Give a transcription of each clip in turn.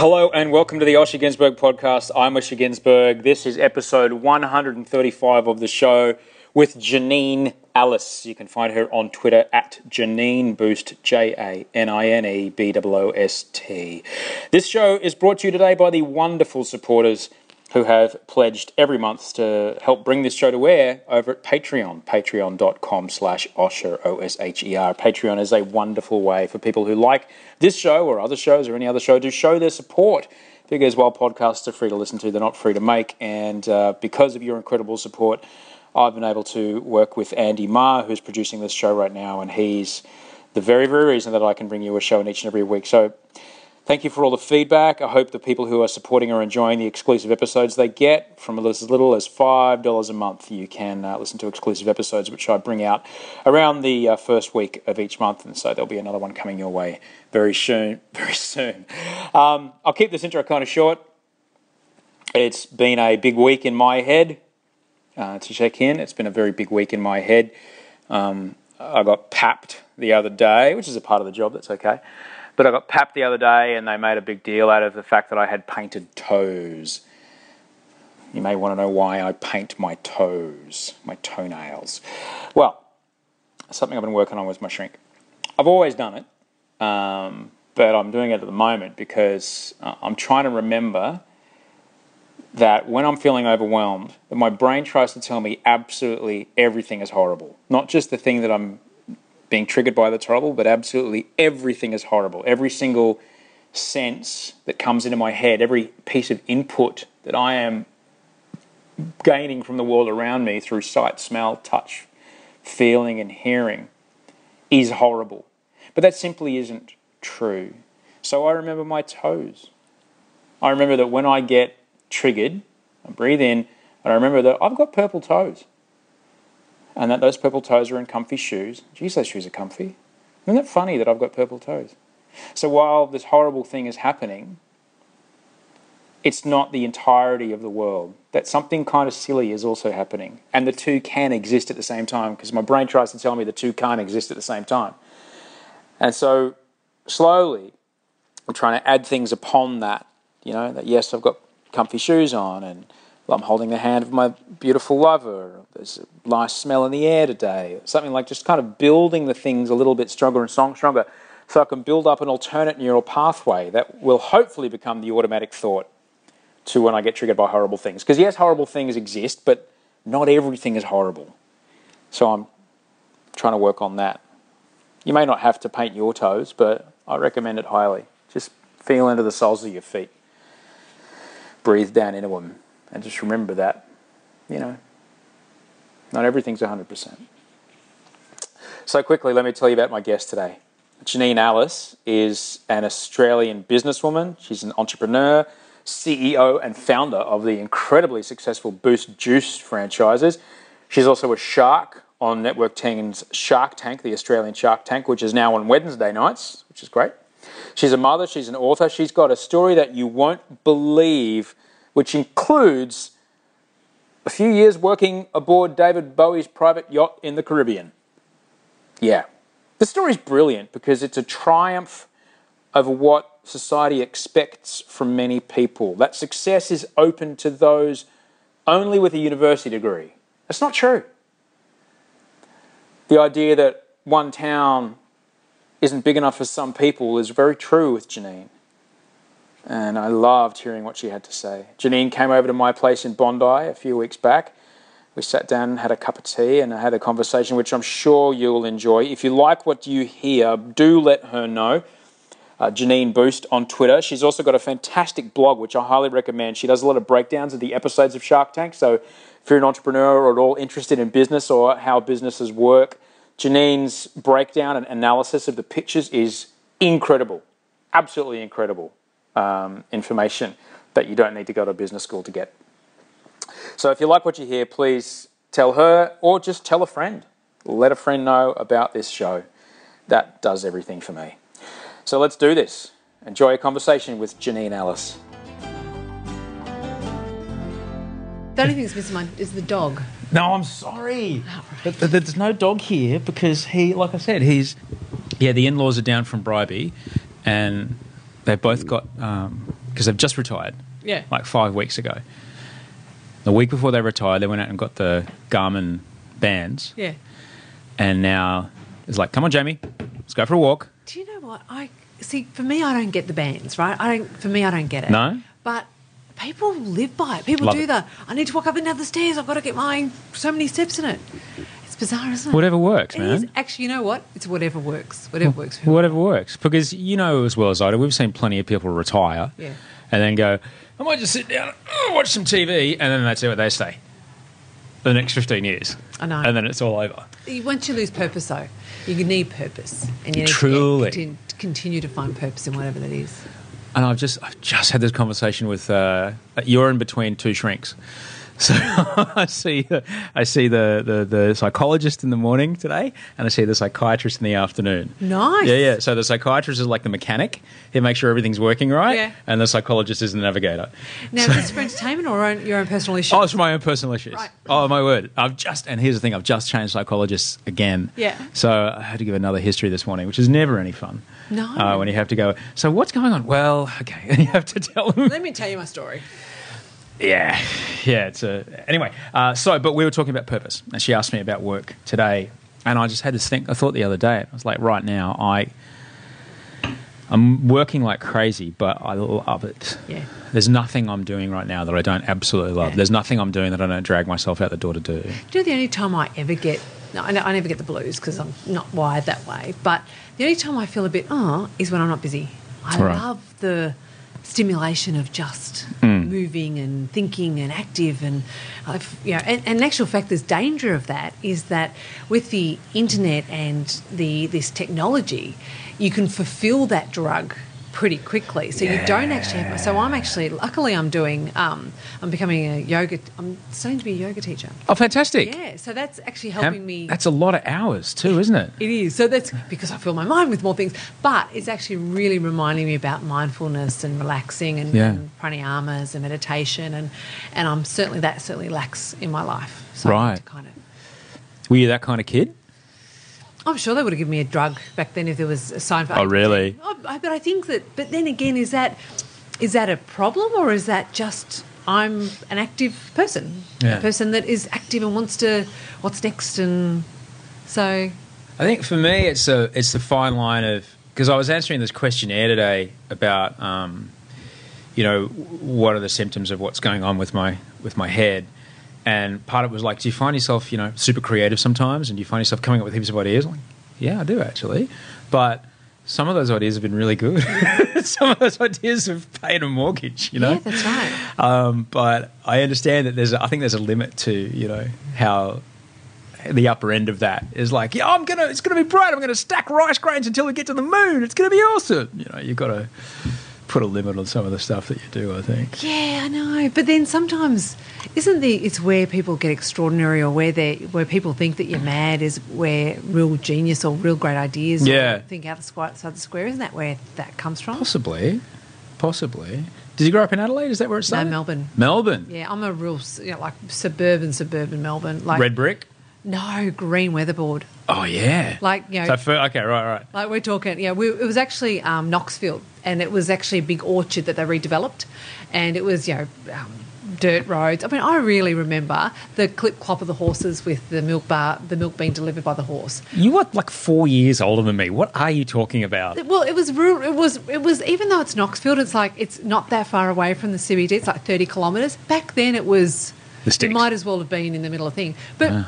Hello and welcome to the Osher Günsberg podcast. I'm Osher Günsberg. This is episode 135 of the show with Janine Allis. You can find her on Twitter at Janine Boost, J A N I N E B O O S T. This show is brought to you today by the wonderful supporters who have pledged every month to help bring this show to air over at Patreon, patreon.com slash Osher, O-S-H-E-R. Patreon is a wonderful way for people who like this show or other shows or any other show to show their support. Because while podcasts are free to listen to, they're not free to make. And uh, because of your incredible support, I've been able to work with Andy Ma, who's producing this show right now, and he's the very, very reason that I can bring you a show in each and every week. So Thank you for all the feedback. I hope the people who are supporting are enjoying the exclusive episodes they get. From as little as $5 a month, you can uh, listen to exclusive episodes, which I bring out around the uh, first week of each month. And so there'll be another one coming your way very soon. Very soon. Um, I'll keep this intro kind of short. It's been a big week in my head uh, to check in. It's been a very big week in my head. Um, I got papped the other day, which is a part of the job, that's okay. But I got papped the other day and they made a big deal out of the fact that I had painted toes. You may want to know why I paint my toes, my toenails. Well, something I've been working on was my shrink. I've always done it, um, but I'm doing it at the moment because uh, I'm trying to remember that when I'm feeling overwhelmed, that my brain tries to tell me absolutely everything is horrible. Not just the thing that I'm being triggered by that's horrible, but absolutely everything is horrible. Every single sense that comes into my head, every piece of input that I am gaining from the world around me through sight, smell, touch, feeling, and hearing is horrible. But that simply isn't true. So I remember my toes. I remember that when I get triggered, I breathe in, and I remember that I've got purple toes and that those purple toes are in comfy shoes. Geez, those shoes are comfy. Isn't it funny that I've got purple toes? So while this horrible thing is happening, it's not the entirety of the world. That something kind of silly is also happening. And the two can exist at the same time because my brain tries to tell me the two can't exist at the same time. And so slowly, I'm trying to add things upon that. You know, that yes, I've got comfy shoes on and I'm holding the hand of my beautiful lover. There's a nice smell in the air today. Something like just kind of building the things a little bit stronger and stronger so I can build up an alternate neural pathway that will hopefully become the automatic thought to when I get triggered by horrible things. Because yes, horrible things exist, but not everything is horrible. So I'm trying to work on that. You may not have to paint your toes, but I recommend it highly. Just feel into the soles of your feet. Breathe down into them and just remember that, you know, not everything's 100%. So, quickly, let me tell you about my guest today. Janine Allis is an Australian businesswoman. She's an entrepreneur, CEO, and founder of the incredibly successful Boost Juice franchises. She's also a shark on Network 10's Shark Tank, the Australian Shark Tank, which is now on Wednesday nights, which is great. She's a mother, she's an author, she's got a story that you won't believe which includes a few years working aboard David Bowie's private yacht in the Caribbean. Yeah, The story's brilliant because it's a triumph over what society expects from many people. That success is open to those only with a university degree. That's not true. The idea that one town isn't big enough for some people is very true with Janine. And I loved hearing what she had to say. Janine came over to my place in Bondi a few weeks back. We sat down had a cup of tea and I had a conversation which I'm sure you'll enjoy. If you like what you hear, do let her know. Uh, Janine Boost on Twitter. She's also got a fantastic blog, which I highly recommend. She does a lot of breakdowns of the episodes of Shark Tank. So if you're an entrepreneur or at all interested in business or how businesses work, Janine's breakdown and analysis of the pictures is incredible. Absolutely incredible um, information that you don't need to go to business school to get. So if you like what you hear, please tell her or just tell a friend. Let a friend know about this show. That does everything for me. So let's do this. Enjoy a conversation with Janine Allis. The only thing that's missing mine is the dog. No, I'm sorry. But, but there's no dog here because he, like I said, he's. Yeah, the in laws are down from Bribie and they've both got. Um, because they've just retired. Yeah. Like five weeks ago. The week before they retired, they went out and got the Garmin bands. Yeah. And now it's like, come on, Jamie, let's go for a walk. Do you know what? I see. For me, I don't get the bands. Right? I don't. For me, I don't get it. No? But people live by it. People Love do it. the. I need to walk up and down the stairs. I've got to get my so many steps in it. Bizarre, isn't it? Whatever works, It man. is. Actually, you know what? It's whatever works. Whatever works. For Whatever works. Because you know as well as I do, we've seen plenty of people retire Yeah. and then go, I might just sit down, oh, watch some TV, and then that's it, what they stay. For the next 15 years. I know. And then it's all over. Once you lose purpose, though, you need purpose, and you need Truly. to con- continue to find purpose in whatever that is. And I've just I've just had this conversation with uh, you're in between two shrinks. So I see I see the, the, the psychologist in the morning today, and I see the psychiatrist in the afternoon. Nice. Yeah, yeah. So the psychiatrist is like the mechanic; he makes sure everything's working right, Yeah. and the psychologist is the navigator. Now, is this for entertainment or your own personal issue? Oh, it's for my own personal issues. Right. Oh my word! I've just and here's the thing: I've just changed psychologists again. Yeah. So I had to give another history this morning, which is never any fun. No. Uh, when you have to go. So what's going on? Well, okay, and you have to tell them. Let me tell you my story. Yeah, yeah. It's a anyway. Uh, so, but we were talking about purpose, and she asked me about work today, and I just had this think. I thought the other day, I was like, right now, I. I'm working like crazy, but I love it. Yeah. There's nothing I'm doing right now that I don't absolutely love. Yeah. There's nothing I'm doing that I don't drag myself out the door to do. Do you know the only time I ever get, no, I, I never get the blues because I'm not wired that way, but the only time I feel a bit, oh, is when I'm not busy. I Right. love the stimulation of just Hmm. moving and thinking and active and I've, you know, and, and in actual fact there's danger of that is that with the internet and the this technology you can fulfill that drug pretty quickly so you don't actually have so I'm actually luckily I'm doing um, I'm becoming a yoga I'm starting to be a yoga teacher Oh, fantastic! yeah, so that's actually How- helping me. That's a lot of hours too, isn't it? It is. So that's because I fill my mind with more things. But it's actually really reminding me about mindfulness and relaxing and, Yeah. and pranayamas and meditation and and I'm certainly that certainly lacks in my life. So Right. kind of Were you that kind of kid? I'm sure they would have given me a drug back then if there was a sign for. Oh, really? Oh, I- but I think that. But then again, is that is that a problem or is that just I'm an active person, Yeah. a person that is active and wants to what's next and so I think for me, it's a it's the fine line of because I was answering this questionnaire today about um, you know what are the symptoms of what's going on with my with my head, and part of it was like, do you find yourself you know super creative sometimes, and do you find yourself coming up with heaps of ideas? I'm like, yeah, I do actually, but some of those ideas have been really good. some of those ideas have paid a mortgage, you know. yeah, that's right. Um, but I understand that there's, a, I think there's a limit to, you know, how the upper end of that is like, yeah, I'm gonna, it's gonna be bright. I'm gonna stack rice grains until we get to the moon. It's gonna be awesome. You know, you've got to put a limit on some of the stuff that you do. I think. Yeah, I know. But then sometimes isn't the it's where people get extraordinary or where they where people think that you're mad is where real genius or real great ideas Yeah. think out the square outside the square. Isn't that where that comes from? Possibly, possibly. Did you grow up in Adelaide? Is that where it No, started? Melbourne. Melbourne. Yeah, I'm a real you know, like suburban suburban Melbourne. Like Red brick. No, green weatherboard. Oh yeah. Like, you know- So for, okay, right, right. Like we're talking, yeah, we, it was actually um, Knoxfield, and it was actually a big orchard that they redeveloped, and it was you know um, dirt roads. I mean, I really remember the clip clop of the horses with the milk bar, the milk being delivered by the horse. You were like four years older than me. What are you talking about? Well, it was rural. It was it was even though it's Knoxfield, it's like it's not that far away from the CBD. It's like thirty kilometres. Back then, it was. The sticks. It might as well have been in the middle of thing, but.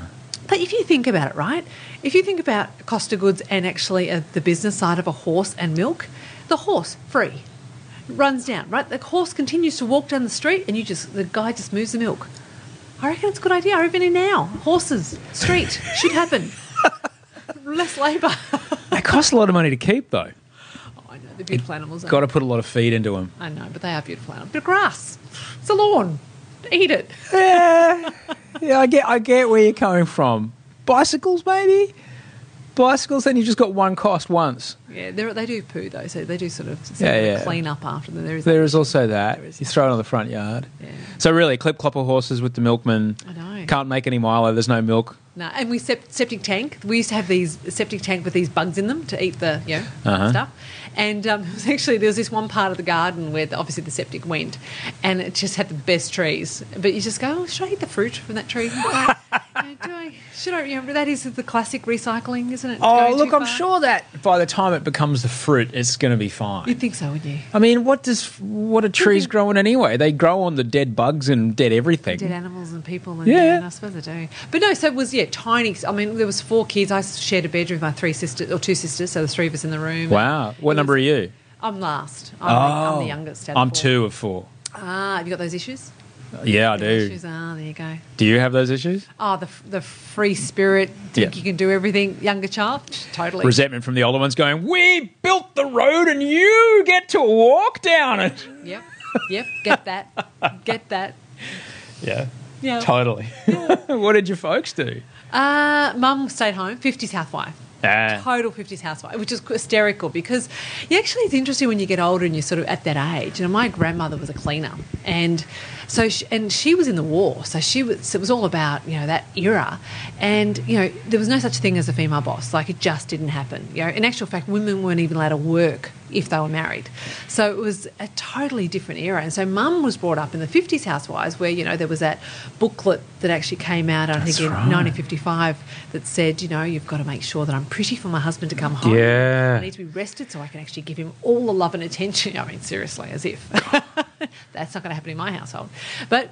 But if you think about it, right? If you think about cost of goods and actually uh, the business side of a horse and milk, the horse free runs down, right? The horse continues to walk down the street, and you just the guy just moves the milk. I reckon it's a good idea. I even now horses street should happen. Less labour. it costs a lot of money to keep, though. Oh, I know they're beautiful animals. Got to put a lot of feed into them. I know, but they are beautiful animals. But grass, it's a lawn. Eat it. Yeah, yeah. I get, I get where you're coming from. Bicycles, maybe. Bicycles, then you just got one cost once. Yeah, they're- do poo though, so they do sort of, sort Yeah, of yeah. clean up after them. There is There is also that. Is You throw it on the front yard. Yeah. So really, clip clopper horses with the milkman. I know. Can't make any Milo. There's no milk. No, and we septic tank. We used to have these septic tank with these bugs in them to eat the you know Uh-huh. stuff. And um, it was actually there was this one part of the garden where the, obviously the septic went, and it just had the best trees. But you just go, oh, should I eat the fruit from that tree? Like, you know, do I? Should I? Know, that is the classic recycling, isn't it? Oh, look, I'm sure that by the time it becomes the fruit, it's going to be fine. You'd think so, wouldn't you? I mean, what does what are trees growing anyway? They grow on the dead bugs and dead everything. Dead animals and people, and Yeah. and I suppose they do. But no, so it was yeah, tiny. I mean, there was four kids. I shared a bedroom with my three sisters or two sisters, so the three of us in the room. Wow. What number are you? I'm last. I'm, the, I'm the youngest. Oh. I'm four. two of four. Ah, have you got those issues? Yeah, I do. Issues. Ah, there you go. Do you have those issues? Oh, the the free spirit. Think Yeah. you can do everything. Younger child, totally. Resentment from the older ones going, We built the road and you get to walk down it. Yep. Yep. Get that. Get that. Yeah. Yeah. Totally. what did your folks do? Uh, Mum stayed home. 50s housewife. Ah. total 50s housewife, which is hysterical because you actually, it's interesting when you get older and you're sort of at that age. You know, my grandmother was a cleaner. And so, she, and she was in the war. So she was, it was all about, you know, that era. And, you know, there was no such thing as a female boss. Like, it just didn't happen. You know, in actual fact, women weren't even allowed to work if they were married. So it was a totally different era. And so mum was brought up in the 50s housewives where, you know, there was that booklet that actually came out, I think, in right. 1955 that said, you know, you've got to make sure that I'm pretty for my husband to come home. Yeah. I need to be rested so I can actually give him all the love and attention. I mean, seriously, as if. That's not going to happen in my household. But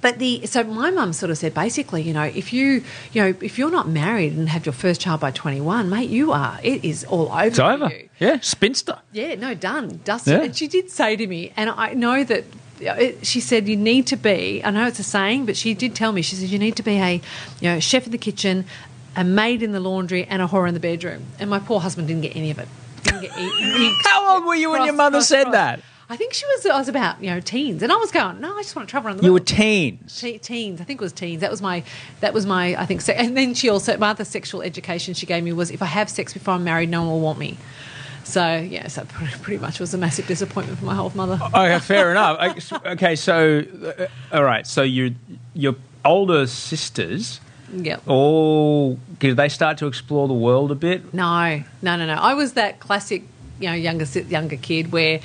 but the so my mum sort of said basically, you know, if you you know if you're not married and have your first child by 21, mate, you are. It is all over. It's over. you. Yeah. Spinster. Yeah, no, done, dusted. Yeah. And she did say to me, and I know that uh, she said you need to be. I know it's a saying, but she did tell me. She said you need to be a, you know, chef in the kitchen, a maid in the laundry, and a whore in the bedroom. And my poor husband didn't get any of it. Didn't get any, he- How old were you when your mother said that? I think she was. I was about you know teens, and I was going. No, I just want to travel around the world. You were world. teens. Te- teens. I think it was teens. That was my. That was my. I think. Se- and then she also my other sexual education she gave me was if I have sex before I'm married, no one will want me. So yeah, so pretty pretty much was a massive disappointment for my whole mother. Okay, fair enough. Okay, so uh, all right. So your your older sisters Yep. all did they start to explore the world a bit? No, no, no, no. I was that classic, you know, younger younger kid where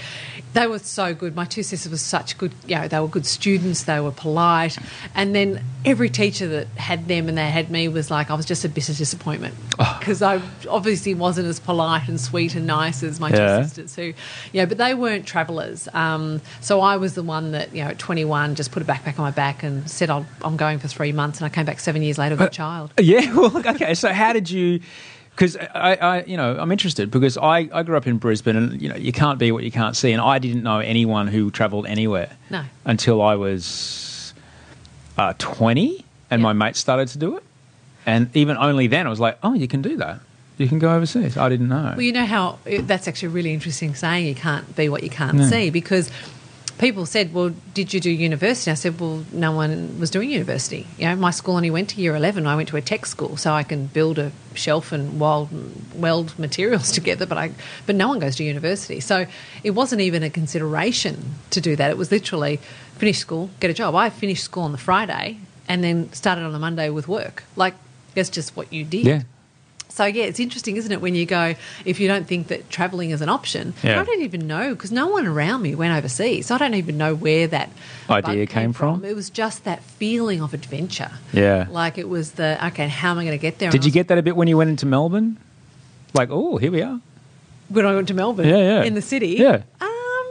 they were so good. My two sisters were such good, you know, they were good students. They were polite, and then every teacher that had them and they had me was like, I was just a bitter disappointment because I obviously wasn't as polite and sweet and nice as my Yeah. two sisters who, you know, but they weren't travellers. Um, so I was the one that, you know, at 21 just put a backpack on my back and said I'll, I'm going for three months, and I came back seven years later with a child. Yeah. Well, okay. So how did you? Because I, I, you know, I'm interested because I, I grew up in Brisbane, and you know, you can't be what you can't see, and I didn't know anyone who travelled anywhere. No. Until I was uh, 20, and Yeah. my mates started to do it, and even only then, I was like, oh, you can do that. You can go overseas. I didn't know. Well, you know how it, that's actually a really interesting saying. You can't be what you can't No. see because people said, "Well, did you do university?" I said, "Well, no one was doing university. You know, my school only went to year eleven. I went to a tech school, so I can build a shelf and weld, weld materials together. But I, but no one goes to university. So it wasn't even a consideration to do that. It was literally finish school, get a job. I finished school on the Friday and then started on the Monday with work. Like That's just what you did. Yeah. So yeah, it's interesting, isn't it? When you go, if you don't think that traveling is an option, Yeah. I don't even know because no one around me went overseas. So I don't even know where that Idea bug came from? It was just that feeling of adventure. Yeah. like it was the okay. How am I going to get there? Did And you was- get that a bit when you went into Melbourne? Like, oh, here we are. when I went to Melbourne? Yeah, yeah. in the city. Yeah. Um,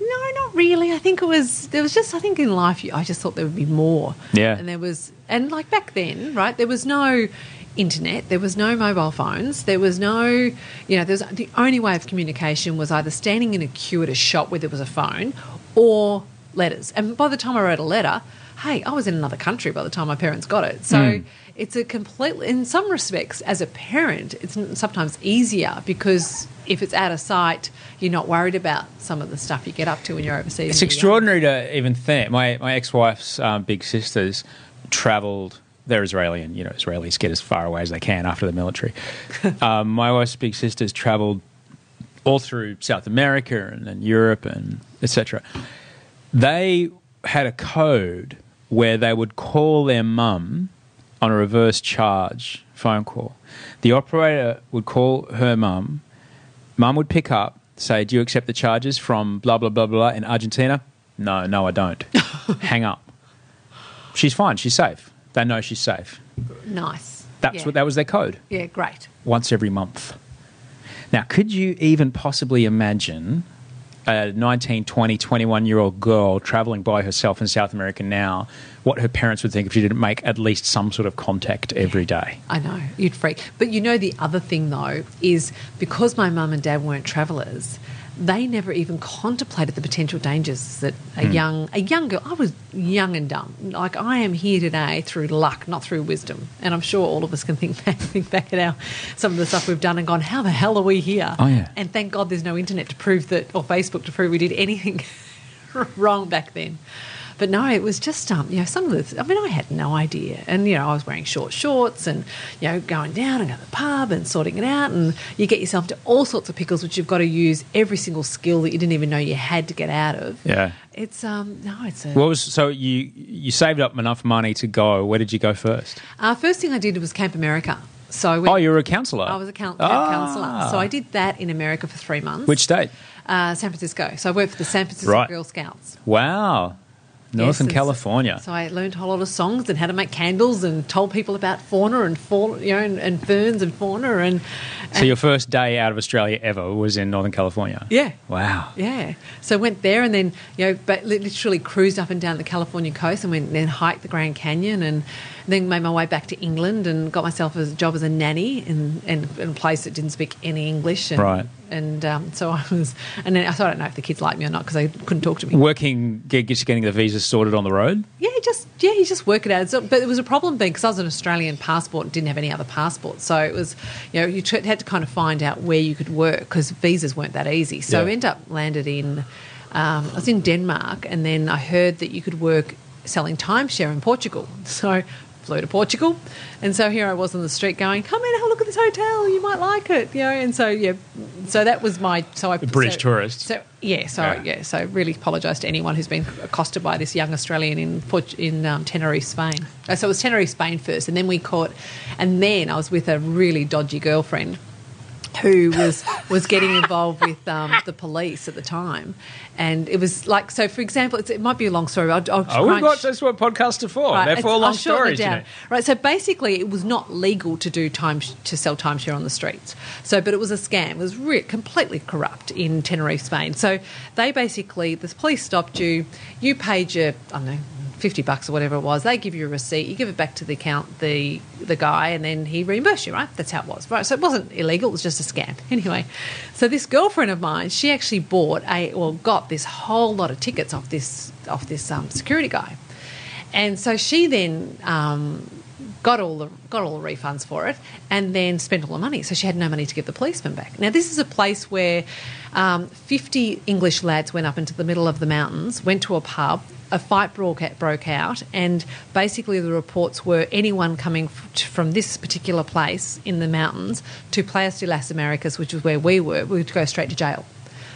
no, not really. I think it was there was just I think in life I just thought there would be more. Yeah. and there was and like back then, right? There was no internet. There was no mobile phones. There was no, you know, there's the only way of communication was either standing in a queue at a shop where there was a phone or letters. And by the time I wrote a letter, hey, I was in another country by the time my parents got it. So it's a completely, in some respects, as a parent, it's sometimes easier because if it's out of sight, you're not worried about some of the stuff you get up to when you're overseas. It's young. extraordinary to even think. My my ex wife's um, big sisters travelled. They're Israeli, and you know Israelis get as far away as they can after the military. um, my wife's big sisters travelled all through South America and, and Europe and etc. They had a code where they would call their mum on a reverse charge phone call. The operator would call her mum. Mum would pick up, say, "Do you accept the charges from blah blah blah blah in Argentina?" No, no, I don't. Hang up. She's fine. She's safe. They know she's safe. Nice. That's Yeah. what that was their code. Yeah, great. Once every month. Now, could you even possibly imagine a 19, 20, 21 year old girl traveling by herself in South America now, what her parents would think if she didn't make at least some sort of contact every day? I know, you'd freak. But you know, the other thing though is because my mum and dad weren't travellers, they never even contemplated the potential dangers that a Hmm. young a young girl. I was young and dumb. Like I am here today through luck, not through wisdom. And I'm sure all of us can think back, think back at our some of the stuff we've done and gone, how the hell are we here? Oh, yeah. And thank God there's no internet to prove that, or Facebook to prove we did anything wrong back then. But no, it was just um, you know some of the. I mean, I had no idea, and you know I was wearing short shorts and you know going down and going to the pub and sorting it out, and you get yourself to all sorts of pickles, which you've got to use every single skill that you didn't even know you had to get out of. Yeah. It's um no, it's a. What was so you you saved up enough money to go? Where did you go first? uh, first thing I did was Camp America. So Oh, you were a counsellor. I was a camp Ah. counselor. So I did that in America for three months. Which state? uh, San Francisco. So I worked for the San Francisco Right. Girl Scouts. Wow, Northern Yes, and California. So I learned a whole lot of songs and how to make candles and told people about fauna and fauna, you know, and, and ferns and fauna and, so your first day out of Australia ever was in Northern California. yeah. Wow. Yeah, so went there and then you know, but literally cruised up and down the California coast and went and then hiked the Grand Canyon and then made my way back to England and got myself a job as a nanny in, in, in a place that didn't speak any English. And, Right. And um, so I was, and then so I don't know if the kids liked me or not because they couldn't talk to me. Working, get, just getting the visas sorted on the road. Yeah, just yeah, you just work it out. So, but it was a problem then because I was an Australian passport and didn't have any other passport. So it was, you know, you tr- had to kind of find out where you could work because visas weren't that easy. So Yeah. I ended up landed in, um, I was in Denmark, and then I heard that you could work selling timeshare in Portugal. So flew to Portugal, and so here I was on the street going, "Come in, have a look at this hotel. You might like it," you know. And so yeah, so that was my so I British so- tourist. So yeah, so Yeah. yeah, so really apologise to anyone who's been accosted by this young Australian in in um, Tenerife, Spain. Uh, So it was Tenerife, Spain first, and then we caught, and then I was with a really dodgy girlfriend who was was getting involved with um, the police at the time, and it was like so. For example, it's, it might be a long story. I'll, I'll oh, we've got sh- that's what podcasts are for. Right, They're for long stories. You know. Right, so basically, it was not legal to do time to sell timeshare on the streets. So, but it was a scam. It was re- completely corrupt in Tenerife, Spain. So they basically, the police stopped you. You paid your, I don't know. 50 bucks or whatever it was they give you a receipt you give it back to the account the the guy and then he reimbursed you right that's how it was right so it wasn't illegal it was just a scam anyway so this girlfriend of mine she actually bought a well got this whole lot of tickets off this off this um, security guy and so she then um, got all the got all the refunds for it, and then spent all the money. So she had no money to give the policeman back. Now this is a place where um, fifty English lads went up into the middle of the mountains, went to a pub. A fight broke out, and basically the reports were anyone coming from this particular place in the mountains to Playas de las Americas, which is where we were, would go straight to jail.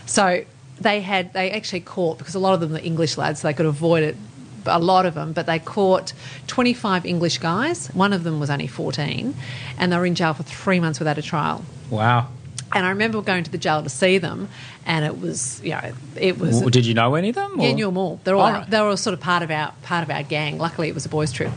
So they had they actually caught because a lot of them were English lads, so they could avoid it a lot of them, but they caught 25 English guys. One of them was only 14, and they were in jail for three months without a trial. Wow. And I remember going to the jail to see them, and it was, you know, it was. W- Did you know any of them? Yeah, or- knew them all. They're all, All right. they were all sort of part of our part of our gang. Luckily, it was a boys' trip,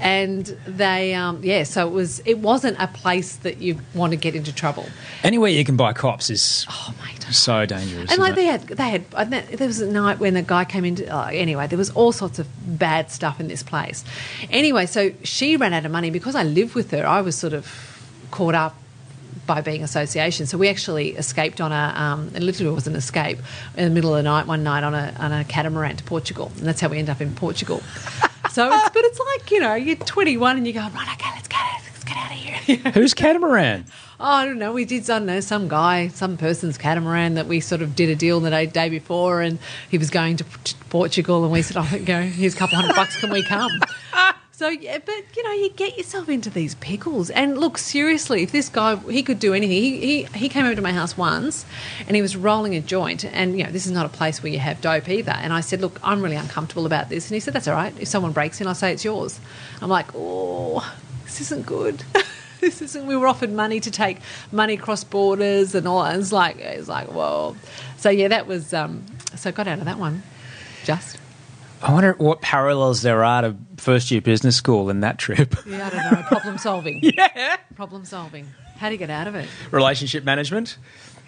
and they, um, yeah. So it was. It wasn't a place that you want to get into trouble. Anywhere you can buy cops is Oh mate. so dangerous. And like isn't they had, they had. There was a night when a guy came into. Uh, anyway, there was all sorts of bad stuff in this place. Anyway, so she ran out of money because I lived with her. I was sort of caught up by being association. So we actually escaped on a. Um, it literally was an escape in the middle of the night one night on a on a catamaran to Portugal, and that's how we end up in Portugal. so, it's, but it's like you know, you're 21 and you go right, okay, let's get let's get out of here. Who's catamaran? Oh, I don't know. We did, I don't know, some guy, some person's catamaran that we sort of did a deal the day, day before, and he was going to, Portugal, and we said, "Oh, go, here's a couple hundred bucks. Can we come?" So, yeah, but you know, you get yourself into these pickles. And look, seriously, if this guy, he could do anything. He, he, he came over to my house once and he was rolling a joint. And, you know, this is not a place where you have dope either. And I said, Look, I'm really uncomfortable about this. And he said, That's all right. If someone breaks in, I'll say it's yours. I'm like, Oh, this isn't good. this isn't. We were offered money to take money across borders and all. And it's like, it's like, whoa. So, yeah, that was, um, so I got out of that one. Just. I wonder what parallels there are to first year business school in that trip. Yeah, I don't know. Problem solving. yeah. Problem solving. How do you get out of it? Relationship management,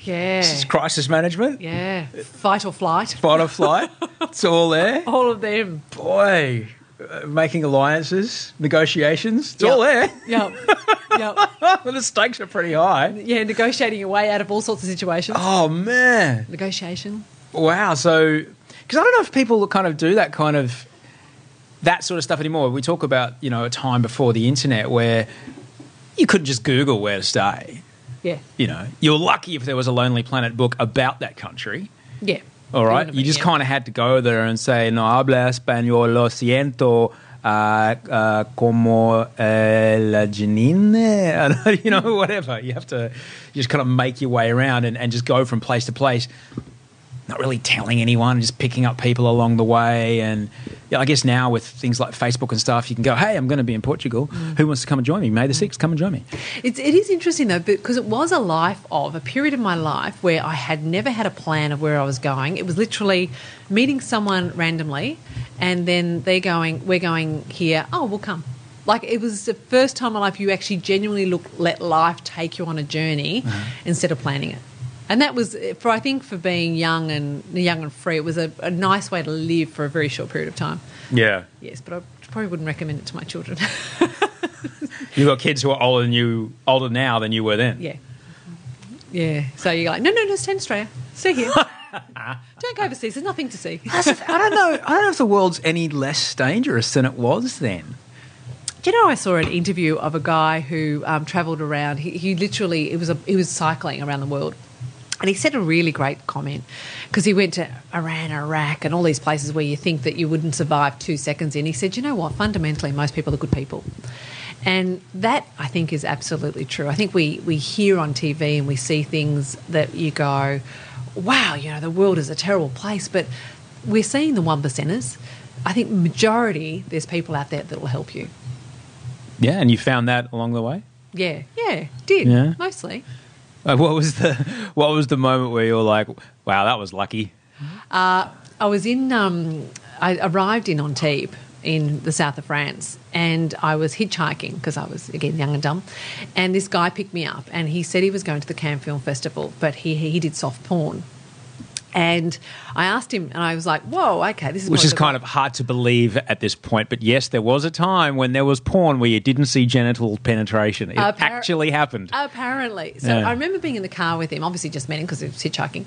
Yeah. crisis management, Yeah. Fight or flight. fight or flight. it's all there. All of them. Boy, uh, making alliances, negotiations. It's Yep. all there. Yep. yep. well, the stakes are pretty high. Yeah, negotiating your way out of all sorts of situations. Oh man! Negotiation. Wow. So, because I don't know if people kind of do that kind of that sort of stuff anymore. We talk about you know a time before the internet where you couldn't just Google where to stay. Yeah. You know, you're lucky if there was a Lonely Planet book about that country. Yeah. All right, you just yeah. kind of had to go there and say no habla español, lo siento. Uh, uh, como eh, la Janine, you know, whatever. You have to just kind of make your way around and, and just go from place to place, not really telling anyone, just picking up people along the way. And yeah, I guess now with things like Facebook and stuff, you can go, hey, I'm going to be in Portugal. Mm. Who wants to come and join me? May the 6th, come and join me. It's, it is interesting though, because it was a life of a period of my life where I had never had a plan of where I was going. It was literally meeting someone randomly, and then they're going, "We're going here." Oh, we'll come. Like it was the first time in my life you actually genuinely look let life take you on a journey instead of planning it. And that was for I think for being young and young and free. It was a, a nice way to live for a very short period of time. Yeah. Yes, but I probably wouldn't recommend it to my children. You've got kids who are older than you, older now than you were then. Yeah. Yeah. So you're like, no, no, no, stay in Australia. Stay here. Don't go overseas. There's nothing to see. I don't know. I don't know if the world's any less dangerous than it was then. Do you know I saw an interview of a guy who um, travelled around. He, he literally it was a, he was cycling around the world, and he said a really great comment because he went to Iran, Iraq, and all these places where you think that you wouldn't survive two seconds in. He said, "You know what? Fundamentally, most people are good people." And that I think is absolutely true. I think we, we hear on TV and we see things that you go, wow, you know, the world is a terrible place, but we're seeing the one percenters. I think majority there's people out there that will help you. Yeah, and you found that along the way. Yeah, yeah, did Yeah. mostly. Uh, what was the What was the moment where you were like, "Wow, that was lucky"? I was in. Um, I arrived in Antibes in the south of France, and I was hitchhiking because I was again young and dumb. And this guy picked me up, and he said he was going to the Cannes Film Festival, but he he did soft porn. And I asked him, and I was like, "Whoa, okay, this is Which is kind of hard to believe at this point, but yes, there was a time when there was porn where you didn't see genital penetration. It Appar- actually happened. Apparently. So Yeah. I remember being in the car with him, obviously just met him because he was hitchhiking.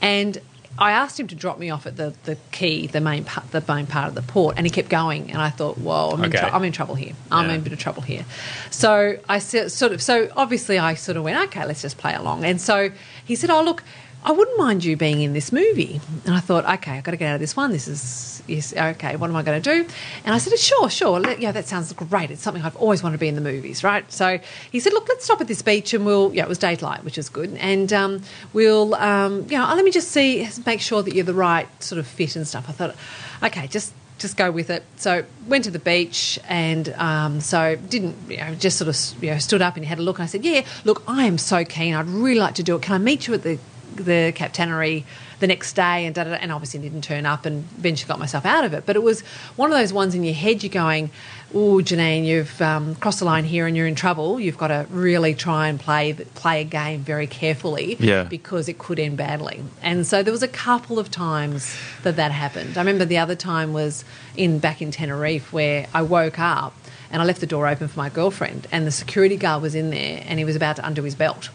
And I asked him to drop me off at the, the key, the main part, the main part of the port, and he kept going. And I thought, whoa, I'm, in, Okay. trou- I'm in trouble here. I'm Yeah. in a bit of trouble here. So I said, sort of, so obviously I sort of went, okay, let's just play along. And so he said, oh, look, I wouldn't mind you being in this movie. And I thought, okay, I've got to get out of this one. This is, is okay, what am I going to do? And I said, sure, sure. Yeah, that sounds great. It's something I've always wanted to be in the movies, right? So he said, look, let's stop at this beach and we'll, yeah, it was daylight, which is good. And um, we'll, um, you know, let me just see, make sure that you're the right sort of fit and stuff. I thought, okay, just just go with it. So went to the beach and um, so didn't you know just sort of you know stood up and had a look and I said, yeah, look, I am so keen. I'd really like to do it. Can I meet you at the the captainary the next day and da, da, da, and obviously didn't turn up and eventually got myself out of it. But it was one of those ones in your head you're going, oh, Janine, you've um, crossed the line here and you're in trouble. You've got to really try and play play a game very carefully Yeah. because it could end badly. And so there was a couple of times that that happened. I remember the other time was in back in Tenerife where I woke up and I left the door open for my girlfriend and the security guard was in there and he was about to undo his belt.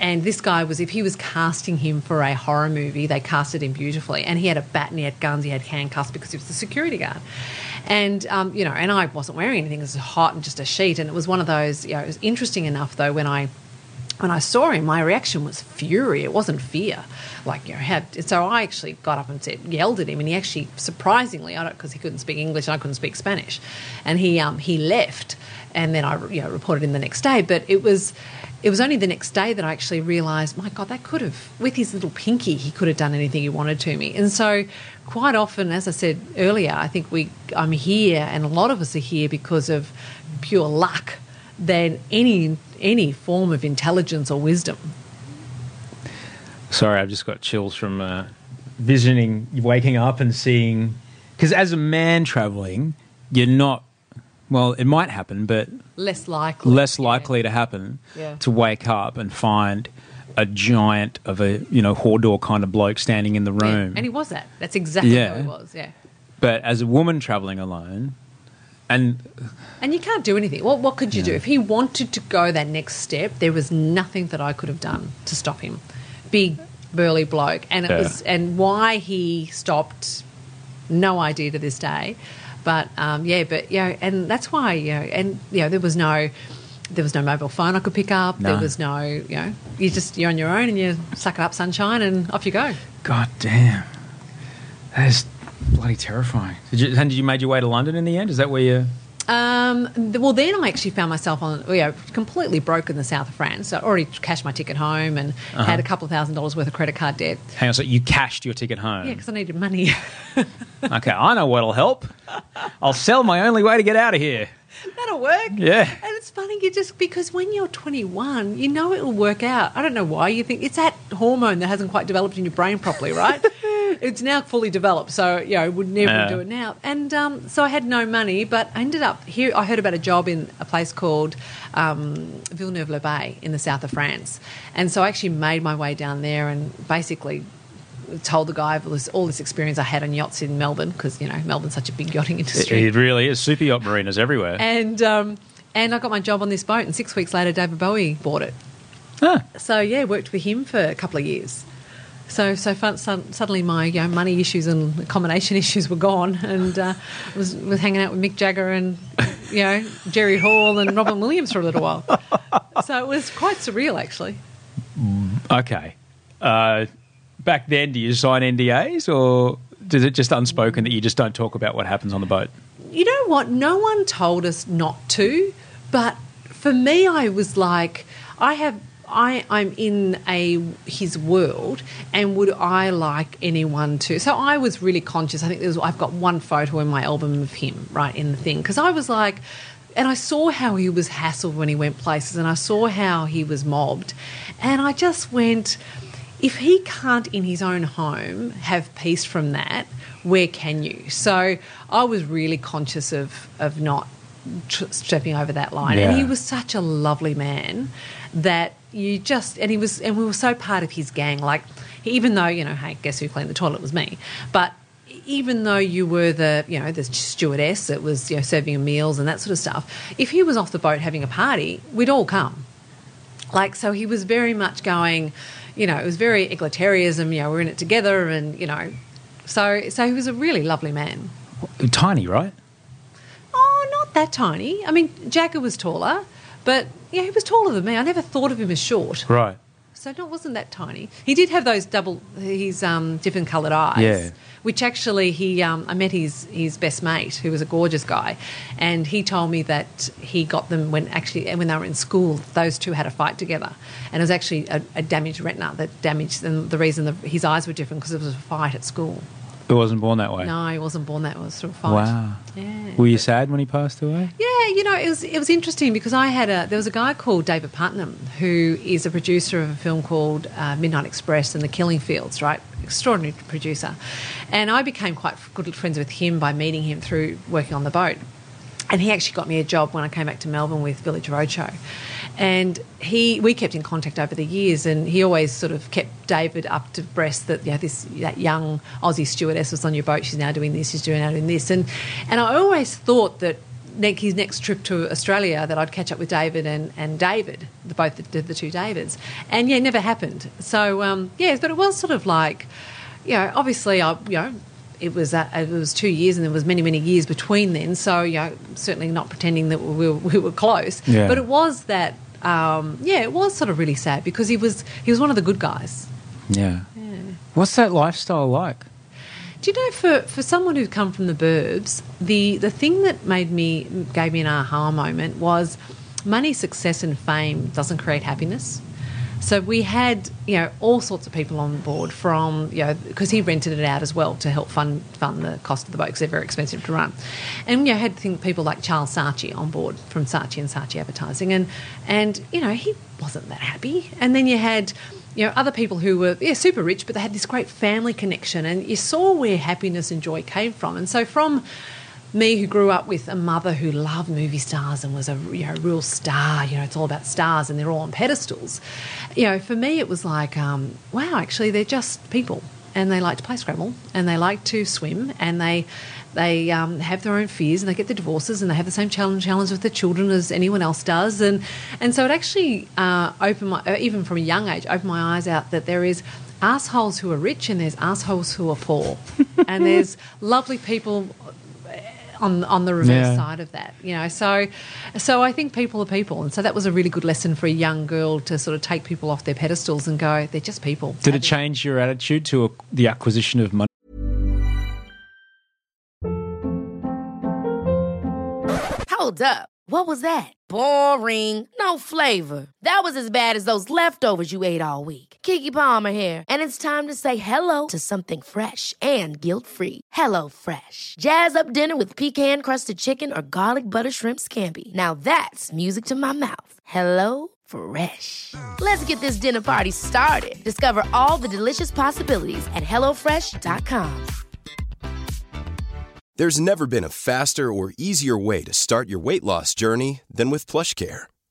And this guy was, if he was casting him for a horror movie, they casted him beautifully. And he had a bat and he had guns, he had handcuffs because he was the security guard. And, um, you know, and I wasn't wearing anything, it was hot and just a sheet. And it was one of those, you know, it was interesting enough though when I when I saw him, my reaction was fury. It wasn't fear. Like you know, had so I actually got up and said, yelled at him, and he actually surprisingly, I don't because he couldn't speak English and I couldn't speak Spanish, and he um, he left, and then I you know reported him the next day. But it was it was only the next day that I actually realised, my God, that could have with his little pinky, he could have done anything he wanted to me. And so, quite often, as I said earlier, I think we I'm here, and a lot of us are here because of pure luck than any any form of intelligence or wisdom. Sorry, I've just got chills from uh, visioning, waking up and seeing. Because as a man traveling, you're not. Well, it might happen, but Less likely. less likely to happen Yeah. to wake up and find a giant of a you know Hodor kind of bloke standing in the Yeah. room. And he was that. That's exactly Yeah. how he was. Yeah. but as a woman traveling alone, and And you can't do anything. What what could you do if he wanted to go that next step? There was nothing that I could have done to stop him. Big burly bloke, and it Yeah. was and why he stopped, no idea to this day. But um, yeah, but you know, and that's why you know, and you know, there was no. There was no mobile phone I could pick up. There was no, you know, you just you're on your own and you suck it up, sunshine, and off you go. god damn, that is bloody terrifying. Did you, and did you made your way to London in the end? Is that where you? Um, well, then I actually found myself on, you know, completely broke in the south of France. So I already cashed my ticket home and Uh-huh. had a couple of thousand dollars worth of credit card debt. Hang on, so you cashed your ticket home? Yeah, because I needed money. Okay, I know what'll help. I'll sell my only way to get out of here. That'll work. Yeah. And it's funny, you just, because when you're 21, you know it'll work out. I don't know why you think it's that hormone that hasn't quite developed in your brain properly, right? it's now fully developed, so, you know, would never Yeah. do it now. And um, so I had no money, but I ended up here. I heard about a job in a place called um, Villeneuve-Loubet in the south of France. And so I actually made my way down there and basically told the guy all this, all this experience I had on yachts in Melbourne because, you know, Melbourne's such a big yachting It, industry. it really is. Super yacht marinas everywhere. And um, and I got my job on this boat, and six weeks later, David Bowie bought it. So yeah, worked for him for a couple of years. So so fun, suddenly my you know, money issues and accommodation issues were gone, and uh, was was hanging out with Mick Jagger and you know Jerry Hall and Robin Williams for a little while. So it was quite surreal, actually. Okay. Uh, back then, do you sign NDAs or is it just unspoken that you just don't talk about what happens on the boat? You know what? No one told us not to, but for me, I was like, I have. I, I'm in a his world, and would I like anyone to? So I was really conscious. I think there was, I've got one photo in my album of him right in the thing because I was like, and I saw how he was hassled when he went places, and I saw how he was mobbed, and I just went, if he can't in his own home have peace from that, where can you? So I was really conscious of of not tr- stepping over that line. And he was such a lovely man that you just and he was and we were so part of his gang. Like even though you know, hey, guess who cleaned the toilet It was me, but. Even though you were the, you know, the stewardess that was, you know, serving him meals and that sort of stuff, if he was off the boat having a party, we'd all come like so he was very much going you know it was very egalitarianism you know we're in it together and you know so so he was a really lovely man Tiny, right? oh not that tiny i mean jagger was taller but yeah he was taller than me i never thought of him as short Right. so no, it wasn't that tiny. He did have those double, his um, different coloured eyes. Yeah. Which actually, he um, I met his his best mate, who was a gorgeous guy, and he told me that he got them when actually when they were in school. Those two had a fight together, and it was actually a, a damaged retina that damaged them. The reason the, his eyes were different because it was a fight at school. He wasn't born that way. No, he wasn't born that way. It was through a fight. Wow. Yeah. Were you sad when he passed away? Yeah, you know, it was it was interesting because I had a there was a guy called David Puttnam who is a producer of a film called uh, Midnight Express and The Killing Fields, right? Extraordinary producer, and I became quite good friends with him by meeting him through working on the boat. And he actually got me a job when I came back to Melbourne with Village Roadshow. And he, we kept in contact over the years, and he always sort of kept David up to breast that you know, this that young Aussie stewardess was on your boat. She's now doing this. She's doing now doing this. And and I always thought that his next trip to Australia that I'd catch up with David and, and David, the, both the, the two Davids. And yeah, it never happened. So um, yeah, but it was sort of like, you know, obviously I you know it was uh, it was two years, and there was many many years between then. So you know, certainly not pretending that we were, we were close. Yeah. But it was that. Um, yeah, it was sort of really sad because he was he was one of the good guys. Yeah. What's that lifestyle like? Do you know for, for someone who's come from the burbs, the the thing that made me gave me an aha moment was money, success, and fame doesn't create happiness. So we had, you know, all sorts of people on board from, you know, because he rented it out as well to help fund fund the cost of the boat because they're very expensive to run. And you know, had people like Charles Saatchi on board from Saatchi and Saatchi Advertising, and and you know he wasn't that happy. And then you had, you know, other people who were yeah super rich, but they had this great family connection, and you saw where happiness and joy came from. And so from me who grew up with a mother who loved movie stars and was a you know, real star, you know, it's all about stars and they're all on pedestals. You know, for me, it was like, um, wow, actually, they're just people. And they like to play Scrabble and they like to swim and they they um, have their own fears and they get their divorces and they have the same challenge challenge with their children as anyone else does. And and so it actually uh, opened my uh, even from a young age opened my eyes out that there is assholes who are rich and there's assholes who are poor. And there's lovely people on on the reverse Yeah. side of that, you know. So, so I think people are people, and so that was a really good lesson for a young girl to sort of take people off their pedestals and go, they're just people. Did it change your attitude to a, the acquisition of money? Hold up. What was that? Boring. No flavor. That was as bad as those leftovers you ate all week. Keke Palmer here, and it's time to say hello to something fresh and guilt-free. Hello Fresh. Jazz up dinner with pecan-crusted chicken or garlic butter shrimp scampi. Now that's music to my mouth. Hello Fresh. Let's get this dinner party started. Discover all the delicious possibilities at hellofresh.com. There's never been a faster or easier way to start your weight loss journey than with PlushCare.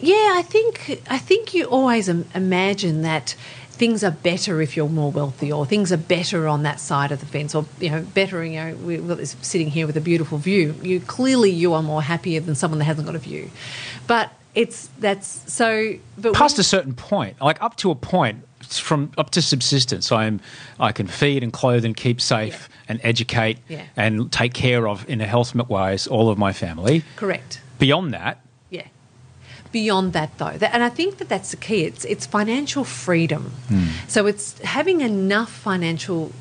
yeah, I think I think you always Im- imagine that things are better if you're more wealthy, or things are better on that side of the fence, or you know, better. You know, we, we're sitting here with a beautiful view. You clearly you are more happier than someone that hasn't got a view, but it's that's so. But Past when- a certain point, like up to a point, from up to subsistence, I'm I can feed and clothe and keep safe and educate Yeah. and take care of in a health wise all of my family. correct. Beyond that, Yeah. Beyond that, though, that, and I think that that's the key. It's it's financial freedom. Hmm. So it's having enough financial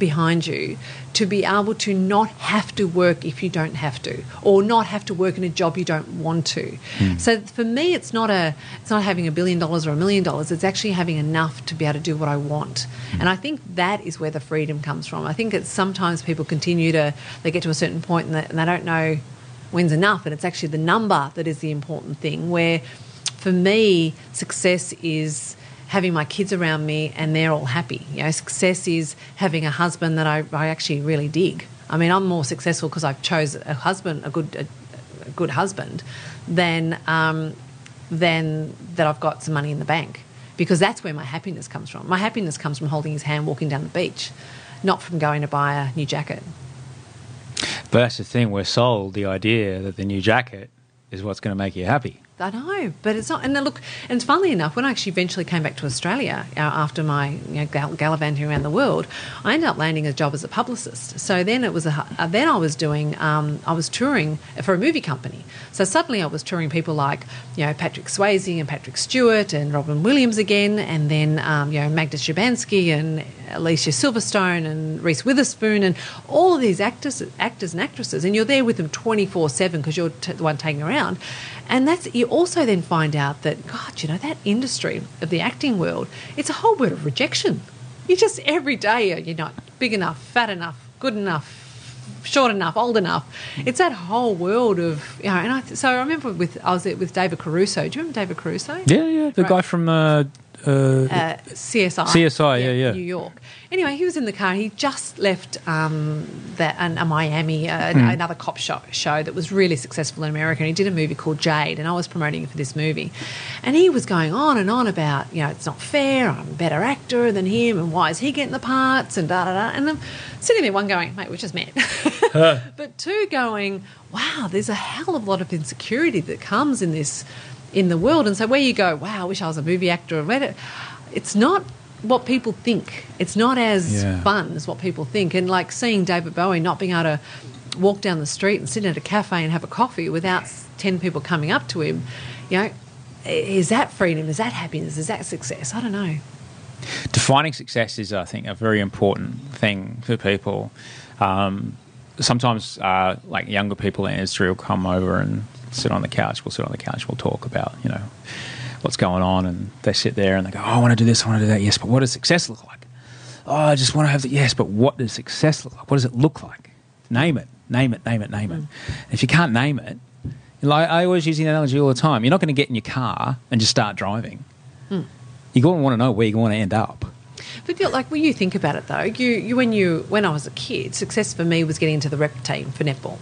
behind you to be able to not have to work if you don't have to, or not have to work in a job you don't want to. Hmm. So for me, it's not a it's not having a billion dollars or a million dollars. It's actually having enough to be able to do what I want. Hmm. And I think that is where the freedom comes from. I think it's sometimes people continue to they get to a certain point and they, and they don't know when's enough, and it's actually the number that is the important thing. Where for me, success is having my kids around me and they're all happy. You know, success is having a husband that I, I actually really dig. I mean, I'm more successful because I've chose a husband, a good, a, a good husband, than um, than that I've got some money in the bank because that's where my happiness comes from. My happiness comes from holding his hand walking down the beach, not from going to buy a new jacket. But that's the thing. We're sold the idea that the new jacket is what's going to make you happy. I know, but it's not. And look, and funnily enough, when I actually eventually came back to Australia uh, after my you know, gal- gallivanting around the world, I ended up landing a job as a publicist. So then it was a, uh, then I was doing, um, I was touring for a movie company. So suddenly I was touring people like you know Patrick Swayze and Patrick Stewart and Robin Williams again, and then um, you know Magda Szubanski and Alicia Silverstone and Reese Witherspoon and all of these actors, actors and actresses, and you're there with them twenty four seven because you're t- the one taking around. And that's you also then find out that God, you know, that industry of the acting world, it's a whole world of rejection. You just every day you're not big enough, fat enough, good enough, short enough, old enough. It's that whole world of you know. And I, so I remember with I was with David Caruso. Do you remember David Caruso? Yeah, yeah. The Right. guy from uh, uh, uh, CSI. CSI, yeah, yeah. New York. Anyway, he was in the car. He just left um, that an, a Miami, uh, Hmm. another cop show, show that was really successful in America. And he did a movie called Jade, and I was promoting it for this movie. And he was going on and on about, you know, it's not fair. I'm a better actor than him, and why is he getting the parts? And da da da. And I'm sitting there, one going, mate, we just met. but two going, wow, there's a hell of a lot of insecurity that comes in this in the world. And so where you go, wow, I wish I was a movie actor. or whatever, It's not what people think. It's not as Yeah. fun as what people think. And like seeing David Bowie not being able to walk down the street and sit at a cafe and have a coffee without 10 people coming up to him, you know, is that freedom? Is that happiness? Is that success? I don't know. defining success is, I think, a very important thing for people. Um, sometimes, uh, like younger people in industry will come over and sit on the couch. We'll sit on the couch. We'll talk about, you know, what's going on, and they sit there and they go, "Oh, I want to do this. I want to do that." Yes, but what does success look like? Oh, I just want to have the yes, but what does success look like? What does it look like? Name it. Name it. Name it. Name it. Mm. If you can't name it, like I always use the analogy all the time. You're not going to get in your car and just start driving. Hmm. You're going to want to know where you're going to end up. But know, like when you think about it, though, you, you when you when I was a kid, success for me was getting into the rep team for netball.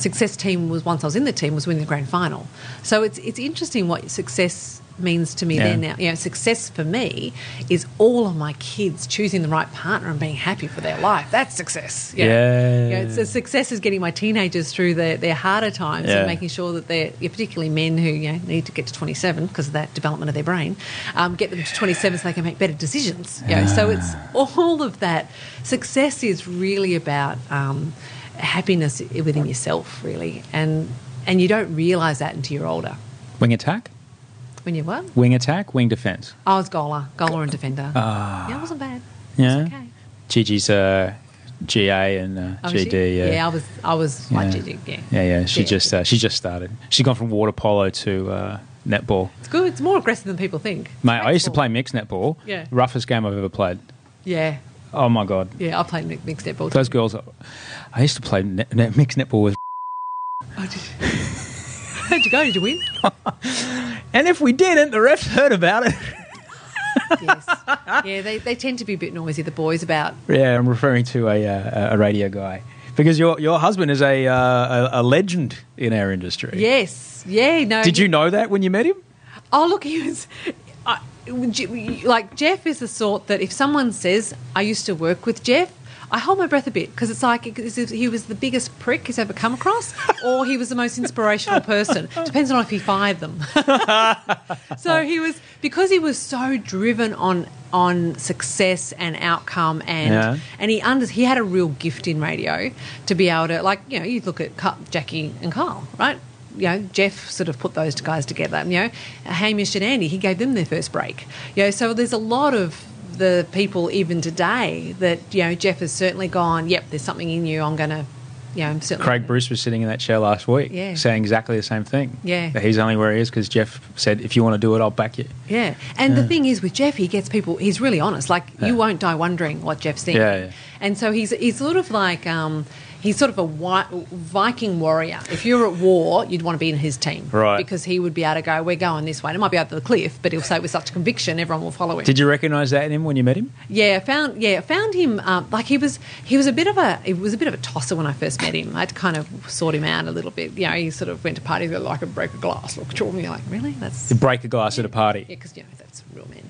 Success team was once I was in the team was winning the grand final. So it's it's interesting what success means to me Yeah. then now. You know, success for me is all of my kids choosing the right partner and being happy for their life. That's success. You know? Yeah. You know, so success is getting my teenagers through their, their harder times Yeah. and making sure that they're, particularly men who you know, need to get to 27 because of that development of their brain, um, get them to 27 so they can make better decisions. You know? So it's all of that. Success is really about um, happiness within yourself, really. And, and you don't realise that until you're older. Wing attack, When you're what? wing attack, wing defense. I was goaler, goaler and defender. yeah, it wasn't bad. It was Yeah. okay. Gigi's uh, GA and uh, Oh, was she? GD. Yeah. yeah, I was, I was like Yeah. Yeah. yeah, yeah. She Yeah. just uh, she just started. She's gone from water polo to uh, netball. It's good. It's more aggressive than people think. Mate, I used to play mixed netball. Yeah. Roughest game I've ever played. Yeah, Oh my god. yeah. I played mi- mixed netball. Those girls. I used to play net, net, mixed netball with. Oh, did you? How'd you go? Did you win? And if we didn't, the refs heard about it. yes. Yeah, they, they tend to be a bit noisy, the boys, about. yeah, I'm referring to a uh, a radio guy because your your husband is a, uh, a a legend in our industry. Yes. Yeah, no. Did you know that when you met him? Oh, look, he was. I would you- like, Jeff is the sort that if someone says, I used to work with Jeff, I hold my breath a bit because it's like he was the biggest prick he's ever come across, or he was the most inspirational person. Depends on if he fired them. so he was because he was so driven on on success and outcome, and Yeah. and he under he had a real gift in radio to be able to like you know you look at Jackie and Carl, right? You know, Jeff sort of put those guys together. You know, Hamish and Andy, he gave them their first break. You know, so there's a lot of the people even today that you know Jeff has certainly gone. Yep, there's something in you. I'm going to, you know, I'm certainly Craig Bruce was sitting in that chair last week, Yeah. saying exactly the same thing. Yeah. that he's only where he is because Jeff said, "If you want to do it, I'll back you." Yeah, and the thing is with Jeff, he gets people. He's really honest. Like Yeah. you won't die wondering what Jeff's thinking. Yeah, yeah. And so he's he's sort of like um, he's sort of a Viking warrior. If you're at war, you'd want to be in his team, Right. Because he would be able to go, "We're going this way." And it might be over the cliff, but he'll say it with such conviction, everyone will follow him. Did you recognise that in him when you met him? Yeah, I found yeah, I found him um, like he was he was a bit of a he was a bit of a tosser when I first met him. I had to kind of sort him out a little bit. You know, he sort of went to parties with like a break a glass, look at me like really that's To break a glass at a party. yeah, because you know that's real men.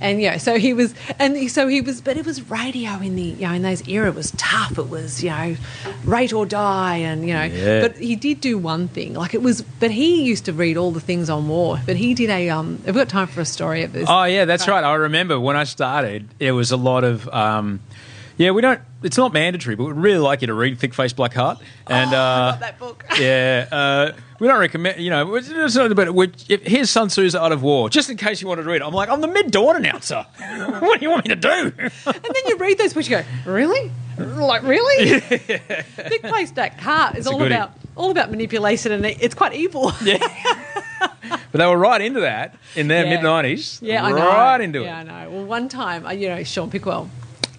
And yeah, so he was, and he- so he was, but it was radio in the you know in those era it was tough. It was you know rate or die, and you know. Yeah. But he did do one thing, like it was. But he used to read all the things on war. But he did a. Um, I've got time for a story of this. Oh yeah, that's right. I remember when I started, it was a lot of. Um, yeah, we don't. It's not mandatory, but we'd really like you to read Thick Face Black Heart. And Oh, I uh, love that book. yeah, uh, we don't recommend. You know, it's it's not about. If, here's Sun Tzu's Art of War, just in case you wanted to read. it. I'm like, I'm the mid dawn announcer. what do you want me to do? And then you read those books, you go, really? Like really? Thick Face Black Heart is all goodie. about all about manipulation, and it's quite evil. Yeah. but they were right into that in their Yeah. mid nineties. Yeah, I know. right into yeah, it. Yeah, I know. Well, one time, uh, you know, Sean Pickwell.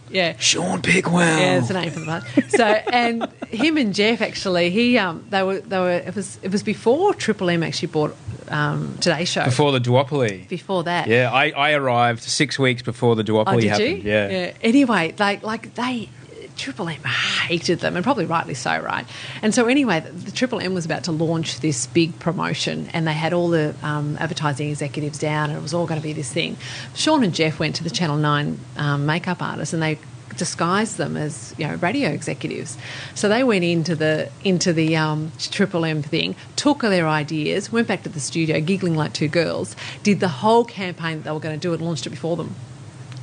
Yeah. Sean Pickwell. Yeah, it's a name for the part. So, and him and Jeff actually, he, um, they were, they were. It was, it was before Triple M actually bought um, Today's Show. before the duopoly. Before that, Yeah, I, I arrived six weeks before the duopoly Oh, did happened. you? Yeah. Anyway, like, like they. Triple M hated them, and probably rightly so, right? And so, anyway, the, the Triple M was about to launch this big promotion, and they had all the um, advertising executives down, and it was all going to be this thing. Sean and Jeff went to the Channel Nine um, makeup artist, and they disguised them as you know radio executives. So they went into the into the um, Triple M thing, took their ideas, went back to the studio, giggling like two girls, did the whole campaign that they were going to do, and launched it before them.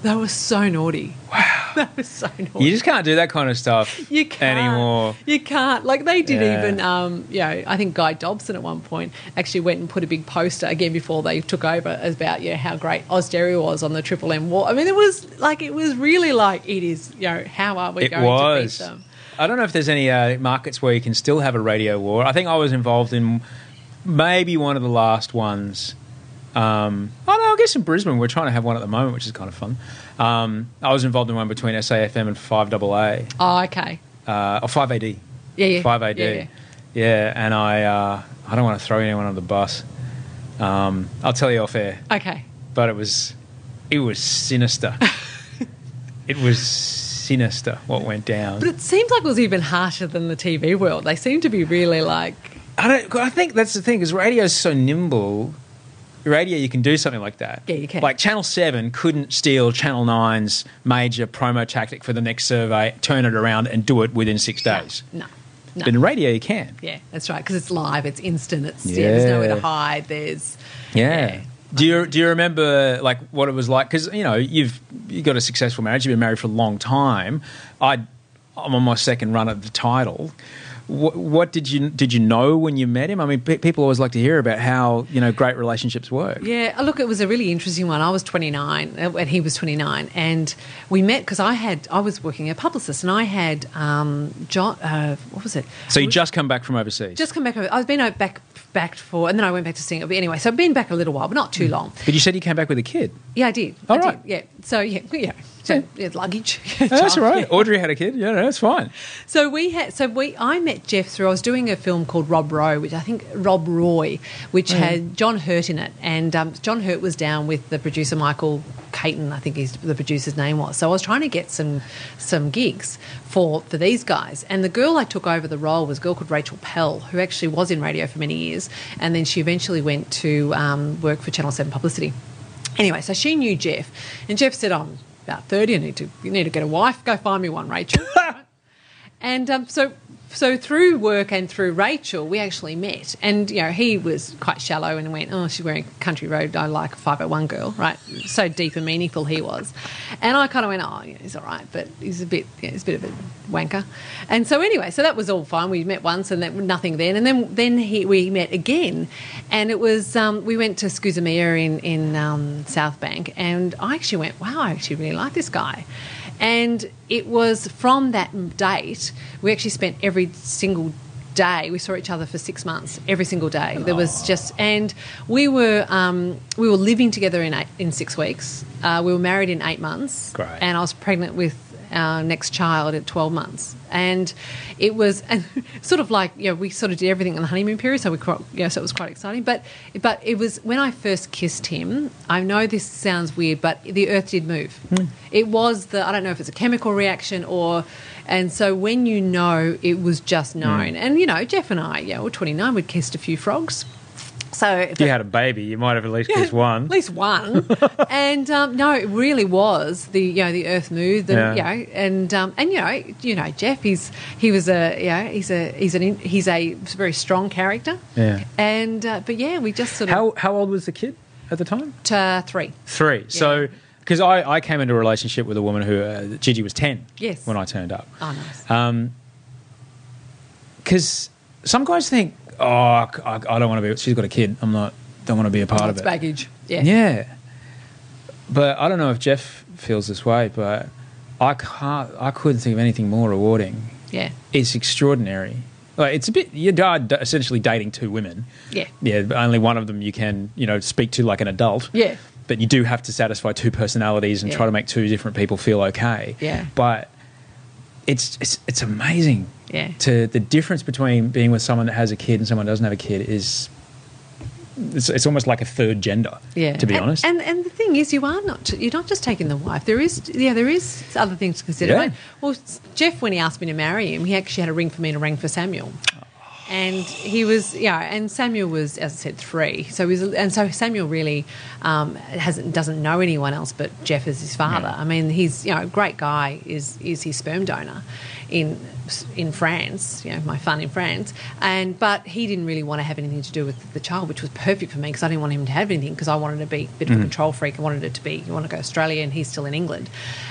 They were so naughty. Wow, that was so naughty. You just can't do that kind of stuff You can't anymore. You can't. Like they did Yeah. even. Um, you know, I think Guy Dobson at one point actually went and put a big poster again before they took over about you know how great Austereo was on the Triple M war. I mean, it was like it was really like it is. You know, how are we It going was. to beat them? I don't know if there's any uh, markets where you can still have a radio war. I think I was involved in maybe one of the last ones. Um, oh no, I guess in Brisbane we're trying to have one at the moment, which is kind of fun. Um, I was involved in one between SAFM and Five AA, Oh, okay. uh, or Five AD. Yeah, yeah. Five AD. Yeah, Yeah, yeah. and I uh, I don't want to throw anyone on the bus. Um, I'll tell you off air, Okay. but it was it was sinister. it was sinister what went down. But it seems like it was even harsher than the TV world. They seem to be really like. I don't. I think that's the thing is so nimble. Radio, you can do something like that. Yeah, you can. Like Channel Seven couldn't steal Channel 9's major promo tactic for the next survey, turn it around, and do it within six days. No. No. But in radio, you can. Yeah, that's right. Because it's live, it's instant, it's yeah. there's nowhere to hide. There's Yeah. Do you do you remember like what it was like? Because you know you've you got a successful marriage. You've been married for a long time. I I'm on my second run at the title. What, what did you did you know when you met him? I mean, pe- people always like to hear about how you know great relationships work. Yeah, uh, look, it was a really interesting one. I was 29 uh, and he was 29, and we met because I had I was working a publicist, and I had um, John. Uh, what was it? So you just come back from overseas. just come back. I've been uh, back back for, and then I went back to Singapore. But anyway, so I've been back a little while, but not too long. but you said you came back with a kid. Yeah, I did. All I right. did. Yeah. So yeah, yeah. So yeah, luggage. Oh, that's all right. Yeah. Audrey had a kid. Yeah, no, that's fine. So we had, so we, I met Jeff through. I was doing a film called Rob Roy, which I think Rob Roy, which Mm. had John Hurt in it, and um, John Hurt was down with the producer Michael Caton, I think he's the producer's name was. So I was trying to get some some gigs for for these guys, and the girl I took over the role was a girl called Rachel Pell, who actually was in radio for many years, and then she eventually went to um, work for Channel Seven Publicity. Anyway, so she knew Jeff, and Jeff said, "I'm about thirty. I need to you need to get a wife. Go find me one, Rachel." And um, so, so through work and through Rachel, we actually met. And you know, he was quite shallow and went, "Oh, she's wearing Country Road. I like a five hundred one girl." Right? So deep and meaningful he was. And I kind of went, "Oh, yeah, he's all right, but he's a bit, yeah, he's a bit of a wanker." And so anyway, so that was all fine. We met once and then nothing then. And then then he, we met again, and it was um, we went to Skuzamia in in um, South Bank, and I actually went, "Wow, I actually really like this guy." And it was from that date, we actually spent every single day. We saw each other for six months, every single day. There was just, and we were um, we were living together in eight, in six weeks. Uh, we were married in eight months, Great. and I was pregnant with our next child at 12 months. And it was and sort of like, you know, we sort of did everything in the honeymoon period, so we quite, know, so it was quite exciting. But but it was when I first kissed him, I know this sounds weird, but the earth did move. Hmm. It was the I don't know if it's a chemical reaction or and so when you know it was just known. Hmm. And you know, Jeff and I, yeah, we're 29, we'd kissed a few frogs. So If you had a baby, you might have at least kissed one. At least one. and um, no, it really was the you know the Earth moved, and Yeah. you know, and um, and you know, you know, Jeff, he's he was a you know he's a he's an he's a very strong character. Yeah. And uh, but yeah, we just sort of How how old was the kid at the time? uh, three. Three. So because I, I came into a relationship with a woman who uh, Gigi was ten. Yes. When I turned up. Oh, nice. Um, because some guys think, oh, I, I don't want to be. She's got a kid. I'm not. Don't want to be a part Oh, of it's it. baggage. Yeah. Yeah. But I don't know if Jeff feels this way, but I can't. I couldn't think of anything more rewarding. Yeah. It's extraordinary. Like it's a bit. You are essentially dating two women. Yeah. Yeah. Only one of them you can you know speak to like an adult. Yeah. But you do have to satisfy two personalities and Yeah. try to make two different people feel okay. Yeah. But it's it's it's amazing. Yeah. To the difference between being with someone that has a kid and someone that doesn't have a kid is. It's, it's almost like a third gender. Yeah, To be and, honest. and and the thing is, you are not you're not just taking the wife. There is yeah, there is other things to consider. Yeah. Well, Jeff, when he asked me to marry him, he actually had a ring for me and a ring for Samuel. And he was, yeah, and Samuel was, as I said, three. So he's, and so Samuel really um, hasn't doesn't know anyone else but Jeff as his father. I mean, he's, you know, a great guy. Is is his sperm donor in in France? You know, my fun in France. And but he didn't really want to have anything to do with the child, which was perfect for me because I didn't want him to have anything because I wanted to be a bit of a control freak. I wanted it to be, you want to go Australia, and he's still in England.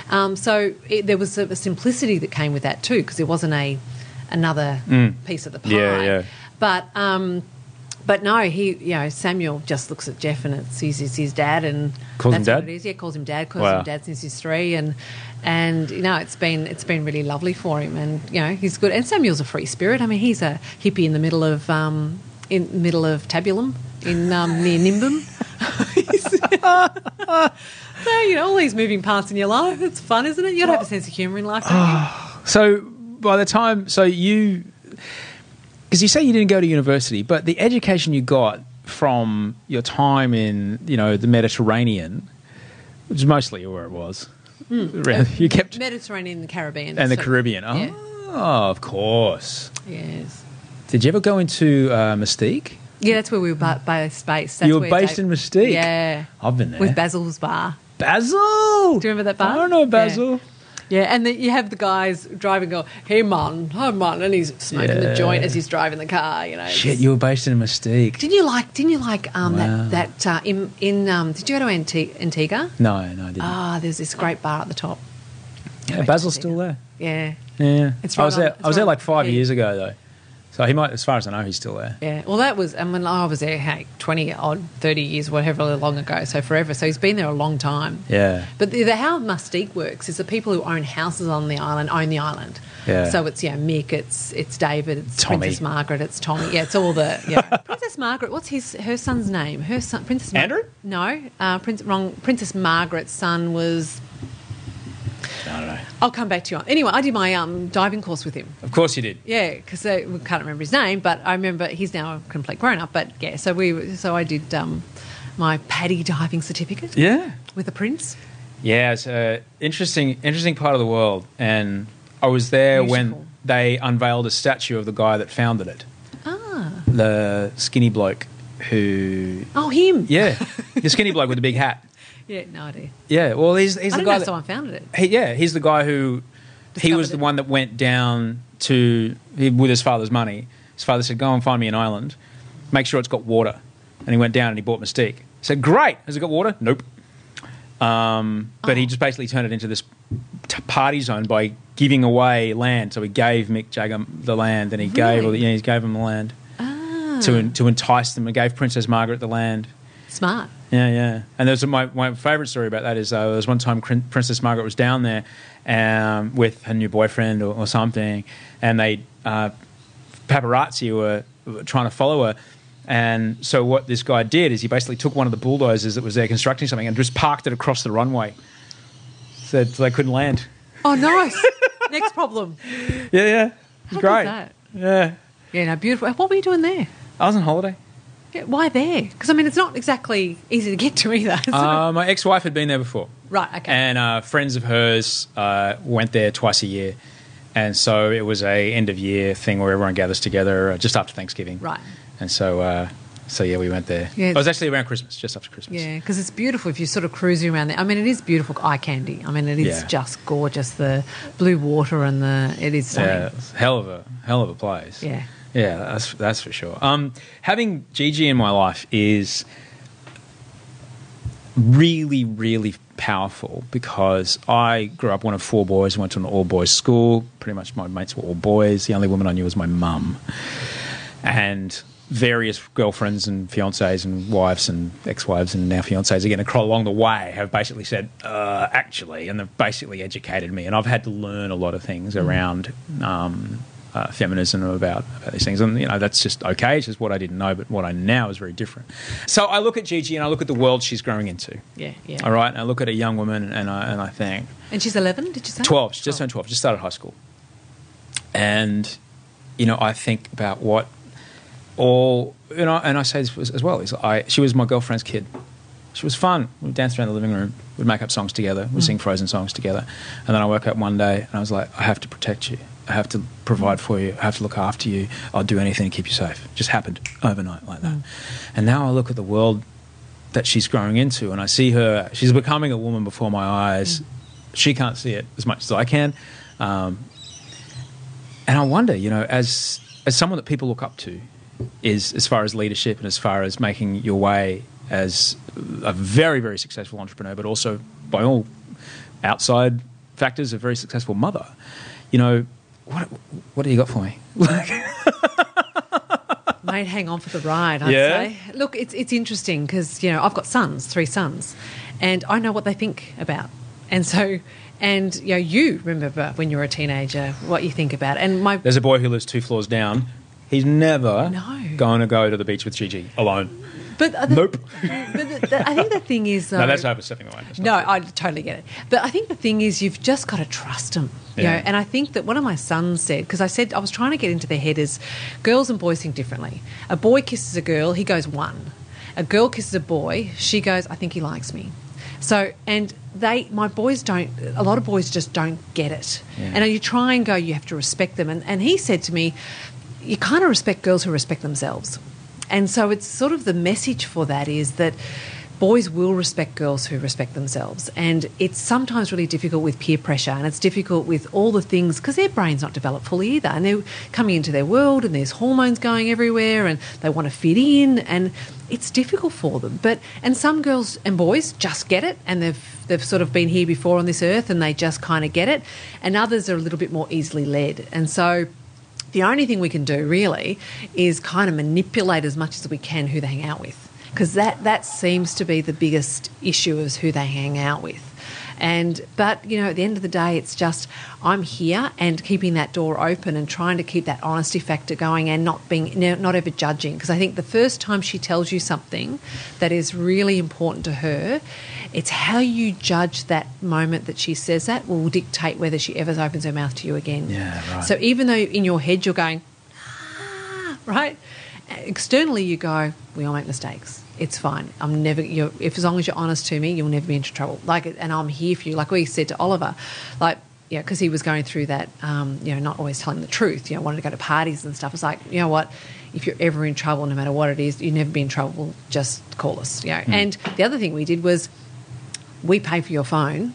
Um, so it, there was a, a simplicity that came with that too because there wasn't a another piece of the pie. Yeah, yeah. But um, but no, he you know Samuel just looks at Jeff and it's he's, he's his dad and Calls him that's what dad? it is. Yeah, calls him dad. Calls Wow. him dad since he's three and and you know it's been it's been really lovely for him and you know he's good. And Samuel's a free spirit. I mean he's a hippie in the middle of um, in the middle of Tabulam in um, near Nimbin. so you know all these moving parts in your life. It's fun, isn't it? You got to have a sense of humour in life, don't you? So by the time, so you, because you say you didn't go to university, but the education you got from your time in, you know, the Mediterranean, which is mostly where it was, around- you kept, Mediterranean and the Caribbean. and the Caribbean. Oh, Yeah. of course. Yes. Did you ever go into uh, Mustique? Yeah, that's where we were ba- based. That's You were based Dave- in Mustique? Yeah. I've been there. With Basil's Bar. Basil. Do you remember that bar? I don't know Basil. Yeah, and then you have the guys driving, go, "Hey man, hi man," and he's smoking the joint as he's driving the car. You know. Shit, you were based in a Mustique. Didn't you like? Didn't you like um, Wow. that that uh, in in? Um, did you go to Antigua? No, no, I didn't. Ah, there's this great bar at the top. yeah, Basil's still there. Yeah, Yeah, It's right I was on- there. I was there like five yeah. years ago though, so he might, as far as I know, he's still there. yeah. Well, that was, and when I was there, hey, twenty odd, thirty years, whatever long ago, so forever. So he's been there a long time. Yeah, But the, the how Mustique works is the people who own houses on the island own the island. Yeah. So it's yeah, Mick, it's it's David, it's Tommy. Princess Margaret, it's Tommy. Yeah, it's all the yeah. Princess Margaret. What's his her son's name? Her son, Princess Mar- Andrew? No, uh, Prince wrong. Princess Margaret's son was. I don't know. I'll come back to you. on Anyway, I did my um, diving course with him. Of course you did. Yeah, because I we can't remember his name, but I remember he's now a complete grown up. But yeah, so we so I did um, my PADI diving certificate Yeah, with the prince. yeah. It's a interesting, interesting part of the world, and I was there Beautiful. when they unveiled a statue of the guy that founded it, Ah, the skinny bloke who, oh him. yeah, the skinny bloke with the big hat. Yeah, no idea. Yeah, well, he's he's I the guy. that- someone founded it. He, yeah, he's the guy who he was Discovered the it. one that went down to he, with his father's money. His father said, "Go and find me an island. Make sure it's got water." And he went down and he bought Mustique. He said, "Great, has it got water?" Nope. Um, but Oh. he just basically turned it into this t- party zone by giving away land. So he gave Mick Jagger the land, and he gave all the, yeah, he gave him the land Ah, to to entice them. and gave Princess Margaret the land. smart. Yeah, yeah. And there's my my favourite story about that is uh, there was one time Princess Margaret was down there um, with her new boyfriend or, or something, and they uh, paparazzi were, were trying to follow her. And so what this guy did is he basically took one of the bulldozers that was there constructing something and just parked it across the runway, so, so they couldn't land. Oh, nice. Next problem. Yeah, yeah. It was How great. Yeah. Yeah, no, beautiful. What were you doing there? I was on holiday. Yeah, why there? Because I mean, it's not exactly easy to get to either. Uh, my ex-wife had been there before. right. Okay. and uh, friends of hers uh, went there twice a year, and so it was a end of year thing where everyone gathers together uh, just after Thanksgiving. Right. And so, uh, so yeah, we went there. Yeah. It was actually around Christmas, just after Christmas. Yeah, because it's beautiful if you're sort of cruising around there. I mean, it is beautiful eye candy. I mean, it is Yeah. just gorgeous. The blue water and the it is stunning. Yeah, hell of a hell of a place. Yeah. Yeah, that's that's for sure. Um, having Gigi in my life is really, really powerful because I grew up one of four boys. Went to an all boys school. Pretty much my mates were all boys. The only woman I knew was my mum, and various girlfriends and fiancées and wives and ex-wives and now fiancées again along the way have basically said uh, actually and they've basically educated me and I've had to learn a lot of things around um, uh, feminism about, about these things and you know that's just okay it's just what I didn't know but what I now is very different so I look at Gigi and I look at the world she's growing into Yeah, yeah. all right and I look at a young woman and I, and I think And she's 11, did you say? 12. She just turned 12. Just started high school. And, you know, I think about what all, you know, and I say this as well, is I, she was my girlfriend's kid. She was fun. We'd dance around the living room. We'd make up songs together. We'd sing Frozen songs together. And then I woke up one day and I was like, I have to protect you. I have to provide for you. I have to look after you. I'll do anything to keep you safe. Just happened overnight like that. And now I look at the world that she's growing into and I see her, she's becoming a woman before my eyes. She can't see it as much as I can. Um, and I wonder, you know, as as someone that people look up to, is as far as leadership and as far as making your way as a very very successful entrepreneur, but also by all outside factors, a very successful mother. You know, what what do you got for me? Mate, hang on for the ride, I'd Yeah? say. Look, it's, it's interesting because, you know, I've got sons, three sons, and I know what they think about. And so, and, you know, you remember when you were a teenager what you think about. And my There's a boy who lives two floors down. He's never No. going to go to the beach with Gigi alone. But the, Nope. But the, the, I think the thing is, though, no, that's overstepping the line. That's No, true. I totally get it. But I think the thing is, you've just got to trust them. You Yeah. know, and I think that one of my sons said because I said I was trying to get into their head is girls and boys think differently. A boy kisses a girl, he goes one. A girl kisses a boy, she goes, I think he likes me. So and they, my boys don't. A lot of boys just don't get it. Yeah. And you try and go, you have to respect them. And and he said to me, you kind of respect girls who respect themselves. And so it's sort of the message for that is that boys will respect girls who respect themselves. And it's sometimes really difficult with peer pressure and it's difficult with all the things because their brain's not developed fully either. And they're coming into their world and there's hormones going everywhere and they want to fit in and it's difficult for them. But and some girls and boys just get it and they've they've sort of been here before on this earth and they just kind of get it. And others are a little bit more easily led. And so the only thing we can do really is kind of manipulate as much as we can who they hang out with. Because that that seems to be the biggest issue is who they hang out with. And but you know at the end of the day it's just i'm here and keeping that door open and trying to keep that honesty factor going and not being not ever judging. Because i think the first time she tells you something that is really important to her it's how you judge that moment that she says that will dictate whether she ever opens her mouth to you again Yeah, right. so even though in your head you're going, ah, right? Externally, you go, we all make mistakes. It's fine. I'm never. You're, if as long as you're honest to me, you'll never be into trouble. Like, and I'm here for you. Like we said to Oliver, like. Yeah, because he was going through that, um, you know, not always telling the truth. You know, wanted to go to parties and stuff. It's like, you know what? If you're ever in trouble, no matter what it is, you never be in trouble. Just call us. You know. And the other thing we did was, we pay for your phone,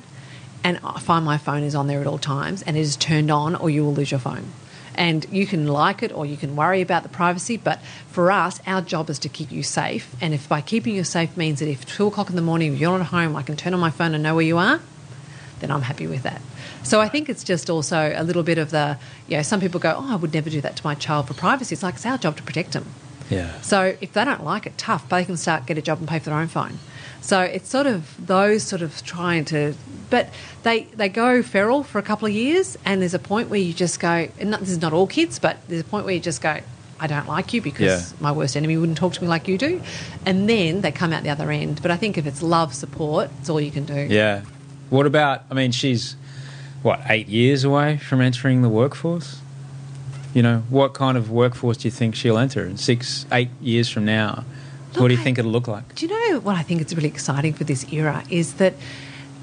and I find my phone is on there at all times, and it is turned on, or you will lose your phone. And you can like it, or you can worry about the privacy. But for us, our job is to keep you safe. And if by keeping you safe means that if two o'clock in the morning you're not home, I can turn on my phone and know where you are, then I'm happy with that. So I think it's just also a little bit of the, you know, some people go, oh, I would never do that to my child for privacy. It's like it's our job to protect them. Yeah. So if they don't like it, tough, but they can start get a job and pay for their own phone. So it's sort of those sort of trying to, but they they go feral for a couple of years, and there's a point where you just go, and not, this is not all kids, but there's a point where you just go, I don't like you because Yeah. my worst enemy wouldn't talk to me like you do, and then they come out the other end. But I think if it's love, support, it's all you can do. Yeah. What about? I mean, she's what eight years away from entering the workforce. You know, what kind of workforce do you think she'll enter in six, eight years from now? What do you think it'll look like? Do you know what I think is really exciting for this era is that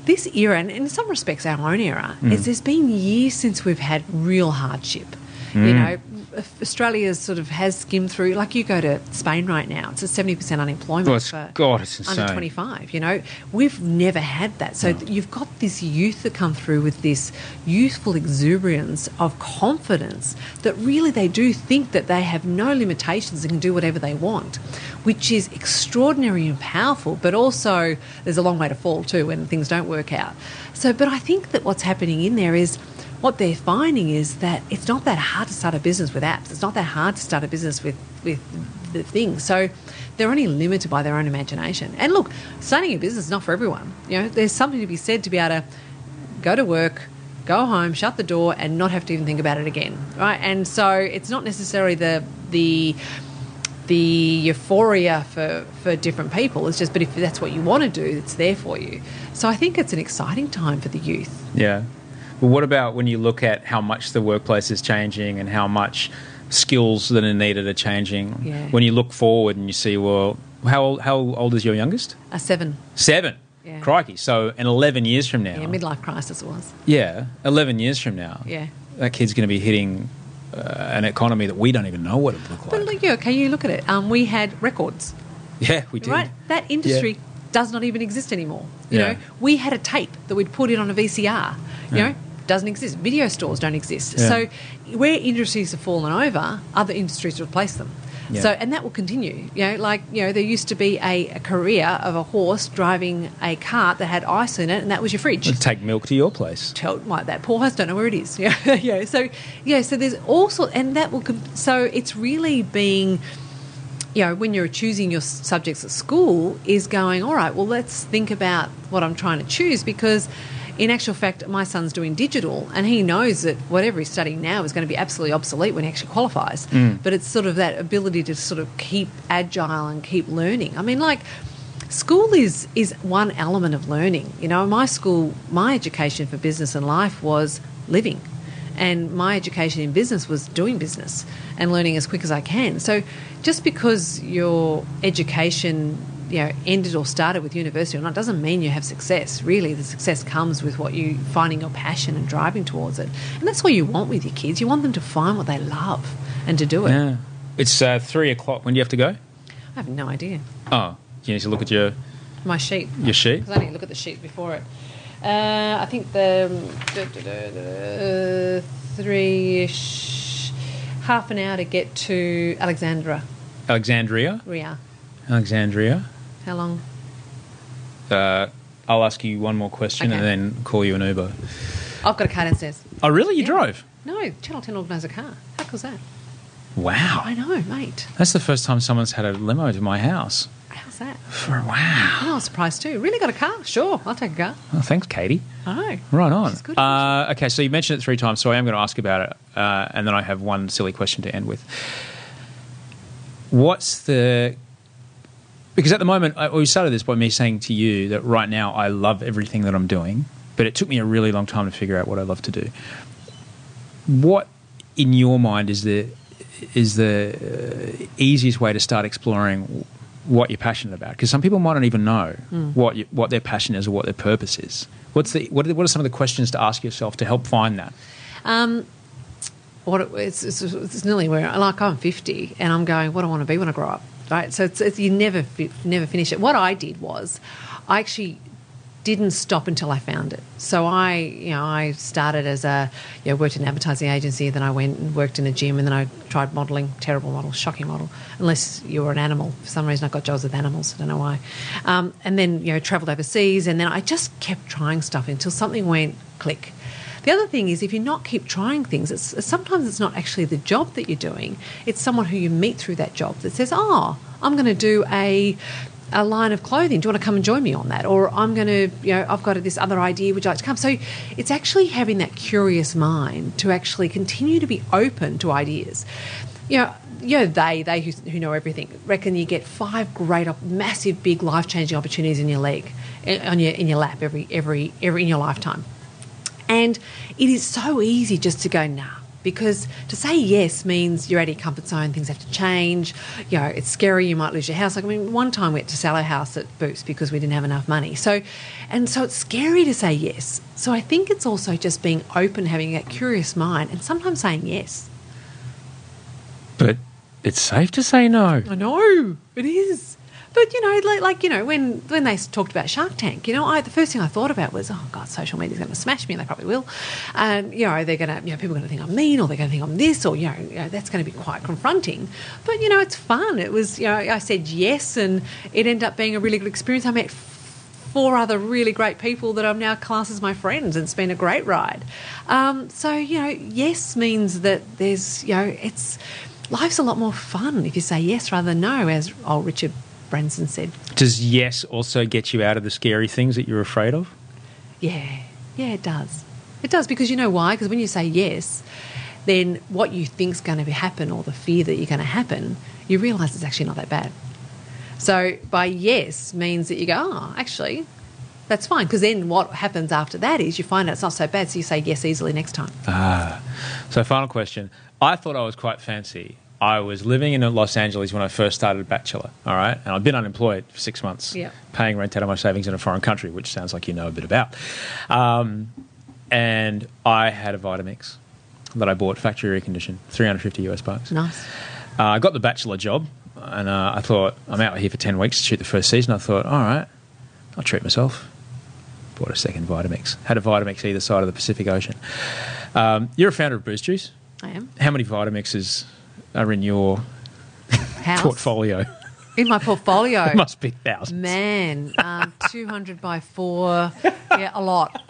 this era, and in some respects our own era, Mm. is there's been years since we've had real hardship. You Mm. know, Australia sort of has skimmed through. Like you go to Spain right now, it's a seventy percent unemployment Well, it's- for God, it's under twenty five. You know, we've never had that. So th- you've got this youth that come through with this youthful exuberance of confidence that really they do think that they have no limitations and can do whatever they want, which is extraordinary and powerful. But also, there's a long way to fall too when things don't work out. So, but I think that what's happening in there is what they're finding is that it's not that hard to start a business with apps. It's not that hard to start a business with with the things. So they're only limited by their own imagination. And look, starting a business is not for everyone. You know, there's something to be said to be able to go to work, go home, shut the door, and not have to even think about it again, right? And so it's not necessarily the the the euphoria for, for different people. It's just, but if that's what you want to do, it's there for you. So I think it's an exciting time for the youth. Yeah. But what about when you look at how much the workplace is changing and how much skills that are needed are changing? Yeah. When you look forward and you see, well, how old, how old is your youngest? A seven, Seven. Yeah. Crikey. So, in 11 years from now. yeah, midlife crisis was. Yeah, 11 years from now. Yeah. That kid's going to be hitting uh, an economy that we don't even know what it look like. But look, yeah, okay, you look at it. Um, we had records, yeah, we did. right? That industry does not even exist anymore. You Yeah. know, we had a tape that we'd put in on a VCR. You Yeah. know, doesn't exist. Video stores don't exist. Yeah. So where industries have fallen over, other industries replace them. Yeah. So and that will continue. You know, like you know, there used to be a, a career of a horse driving a cart that had ice in it, and that was your fridge. Let's take milk to your place. tell like that poor horse don't know where it is yeah yeah so yeah so there's also and that will so it's really being you know when you're choosing your subjects at school is going all right well let's think about what i'm trying to choose because in actual fact my son's doing digital and he knows that whatever he's studying now is going to be absolutely obsolete when he actually qualifies mm. but it's sort of that ability to sort of keep agile and keep learning i mean like school is is one element of learning. You know, my school, my education for business and life was living, and my education in business was doing business and learning as quick as I can. So, just because your education you know ended or started with university or not doesn't mean you have success really the success comes with what you finding your passion and driving towards it and that's what you want with your kids you want them to find what they love and to do it Yeah. It's uh, three o'clock. When do you have to go? i have no idea Oh, you need to look at your, my sheet your sheet. Because I need to look at the sheet before it. Uh, I think the uh, three-ish, half an hour to get to Alexandra. Alexandria. Ria. Alexandria. How long? Uh, I'll ask you one more question Okay. and then call you an Uber. I've got a car downstairs. Oh, really? You Yeah. drove? No, Channel 10 organised a car. How cool's that? Wow. I know, mate. That's the first time someone's had a limo to my house. How's that? For wow. I was surprised too. Really got a car? Sure, I'll take a car. Oh, thanks, Katie. I know. Right on. Good. Uh, okay, so you mentioned it three times, so I am going to ask about it, uh, and then I have one silly question to end with. What's the because at the moment I, we started this by me saying to you that right now I love everything that I'm doing, but it took me a really long time to figure out what I love to do. What in your mind is the is the uh, easiest way to start exploring what you're passionate about? Because some people might not even know what you, what their passion is or what their purpose is. What's the what are, what are some of the questions to ask yourself to help find that? Um, what it, it's, it's, it's nearly where like I'm 50 and I'm going, what do I want to be when I grow up? Right. So it's, it's you never never finish it. What I did was, I actually didn't stop until I found it. So I, you know, I started as a, you know, worked in an advertising agency. Then I went and worked in a gym, and then I tried modelling. Terrible model, shocking model. Unless you were an animal, for some reason I got jobs with animals. I don't know why. Um, and then you know, travelled overseas, and then I just kept trying stuff until something went click. The other thing is, if you not keep trying things, it's, sometimes it's not actually the job that you're doing. It's someone who you meet through that job that says, "Oh, I'm going to do a." A line of clothing. Do you want to come and join me on that? Or I'm going to, you know, I've got this other idea. Would you like to come? So it's actually having that curious mind to actually continue to be open to ideas. You know, you know they they who, who know everything reckon you get five great, massive, big, life changing opportunities in your leg, eh, on your in your lap every every every in your lifetime. And it is so easy just to go, nah. Because to say yes means you're out of your comfort zone, things have to change. You know, it's scary, you might lose your house. Like, I mean, one time we had to sell our house at Boots because we didn't have enough money. So, and so it's scary to say yes. So I think it's also just being open, having that curious mind, and sometimes saying yes. But it's safe to say no. I know it is. But you know, like, like you know, when when they talked about Shark Tank, you know, I, the first thing I thought about was, oh God, social media's going to smash me, and they probably will. And you know, they're going to, you know, people are going to think I'm mean, or they're going to think I'm this, or you know, you know, that's going to be quite confronting. But you know, it's fun. It was, you know, I said yes, and it ended up being a really good experience. I met four other really great people that I'm now class as my friends, and it's been a great ride. Um, so you know, yes means that there's, you know, it's life's a lot more fun if you say yes rather than no, as old Richard Branson said. Does yes also get you out of the scary things that you're afraid of? Yeah, yeah, it does. It does because you know why? Because when you say yes, then what you think's going to happen or the fear that you're going to happen, you realise it's actually not that bad. So by yes means that you go, oh, actually, that's fine. Because then what happens after that is you find out it's not so bad, so you say yes easily next time. Ah. So, final question. I thought I was quite fancy. I was living in Los Angeles when I first started Bachelor, all right? And I'd been unemployed for six months, Yeah. paying rent out of my savings in a foreign country, which sounds like you know a bit about. Um, and I had a Vitamix that I bought, factory reconditioned, 350 US bucks. Nice. Uh, I got the Bachelor job, and uh, I thought, I'm out here for 10 weeks to shoot the first season. I thought, all right, I'll treat myself. Bought a second Vitamix. Had a Vitamix either side of the Pacific Ocean. Um, you're a founder of Boost Juice. I am. How many Vitamixes are in your portfolio? In my portfolio. It must be thousands. Man, um, 200 by 4. Yeah, a lot.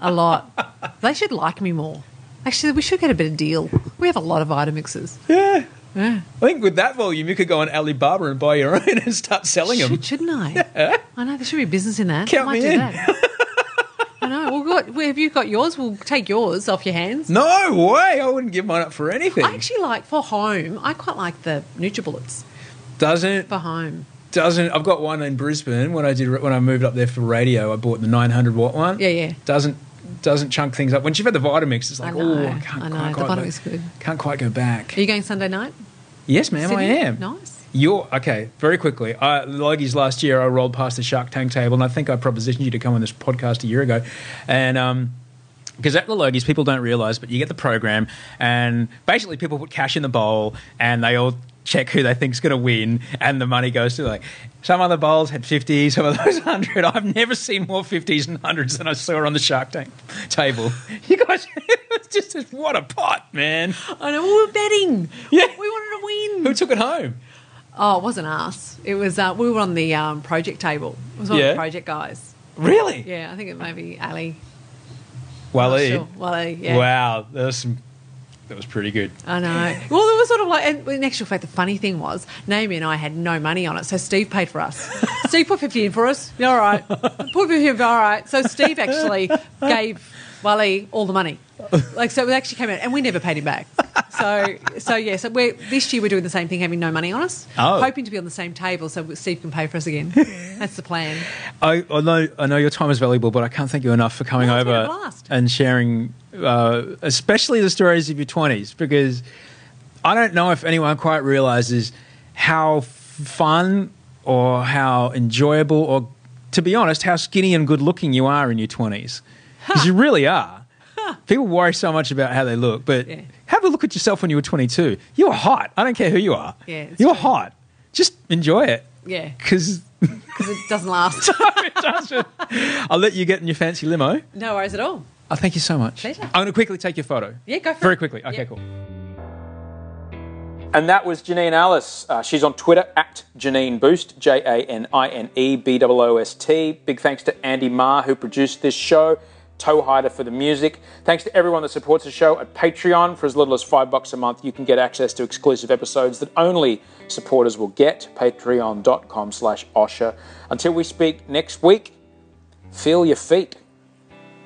A lot. They should like me more. Actually, we should get a better deal. We have a lot of Vitamixes. Yeah. Yeah. I think with that volume, you could go on Alibaba and buy your own and start selling them. Should, shouldn't I? I know, there should be business in that. Count I might me do in. that. I know. Well, got, have you got yours? We'll take yours off your hands. No way! I wouldn't give mine up for anything. I actually like, for home, I quite like the NutriBullets doesn't for home. doesn't. I've got one in Brisbane when I did when I moved up there for radio. I bought the 900 watt one. Yeah, yeah. Doesn't doesn't chunk things up. Once you've had the Vitamix, it's I like, know, oh, I can't I know. quite, The quite Vitamix go- good. Can't quite go back. Are you going Sunday night? Yes, ma'am, I Sydney? am. Nice. You're okay. Very quickly, I, Logies last year, I rolled past the Shark Tank table, and I think I propositioned you to come on this podcast a year ago, and um. Because at the Logies, people don't realise, but you get the program, and basically people put cash in the bowl, and they all check who they think's going to win, and the money goes to like some other bowls had fifty, some of those hundred. I've never seen more fifties and hundreds than I saw on the Shark Tank table. You guys, it's just what a pot, man. I know. We were betting. Yeah. We wanted to win. Who took it home? Oh, it wasn't us. It was uh, we were on the um, project table. It was one of the project guys. Really? Yeah, I think it may be Ali. Wally. Sure. Wally, yeah. Wow, that was some. That was pretty good. I know. Well, it was sort of like, and in actual fact, the funny thing was, Naomi and I had no money on it, so Steve paid for us. Steve put 50 in for us. All right. Put 50 in, all right. So Steve actually gave Wally all the money. Like, so it actually came out, and we never paid him back. So, so yeah, so we're, this year we're doing the same thing, having no money on us. Oh. Hoping to be on the same table so Steve can pay for us again. That's the plan. I, I know I know your time is valuable, but I can't thank you enough for coming No, it's been a over and sharing, uh, especially the stories of your twenties, because I don't know if anyone quite realizes how fun or how enjoyable or, to be honest, how skinny and good looking you are in your twenties, because you really are. People worry so much about how they look, but Yeah. have a look at yourself when you were 22. You were hot. I don't care who you are. Yeah, you were hot. Just enjoy it. Yeah, Because because it doesn't last. no, it doesn't. I'll let you get in your fancy limo. no worries at all. Oh, thank you so much. Pleasure. I'm going to quickly take your photo. Yeah, go for Very it. quickly. Okay, Yeah. cool. And that was Janine Allis. Uh, she's on Twitter at Janine Boost, J A N I N E B O O S T. Big thanks to Andy Marr, who produced this show, Toehider for the music. Thanks to everyone that supports the show at Patreon. For as little as five bucks a month, you can get access to exclusive episodes that only supporters will get. Patreon.com slash Osher. Until we speak next week, feel your feet.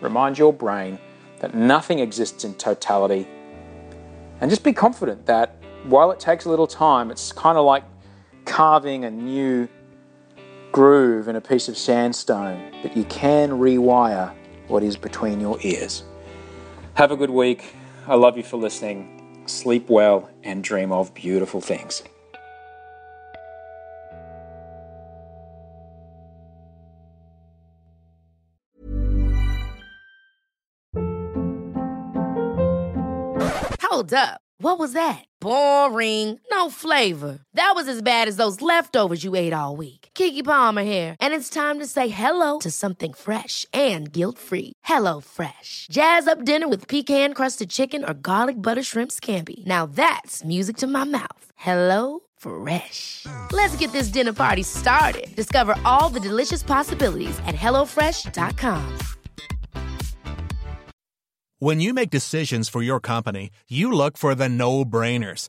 Remind your brain that nothing exists in totality and just be confident that while it takes a little time, it's kind of like carving a new groove in a piece of sandstone that you can rewire what is between your ears. Have a good week. I love you for listening. Sleep well and dream of beautiful things. Hold up. What was that? Boring. No flavor. That was as bad as those leftovers you ate all week. Keke Palmer here, and it's time to say hello to something fresh and guilt-free. Hello Fresh. Jazz up dinner with pecan-crusted chicken or garlic butter shrimp scampi. Now that's music to my mouth. Hello Fresh. Let's get this dinner party started. Discover all the delicious possibilities at hellofresh.com. When you make decisions for your company, you look for the no-brainers.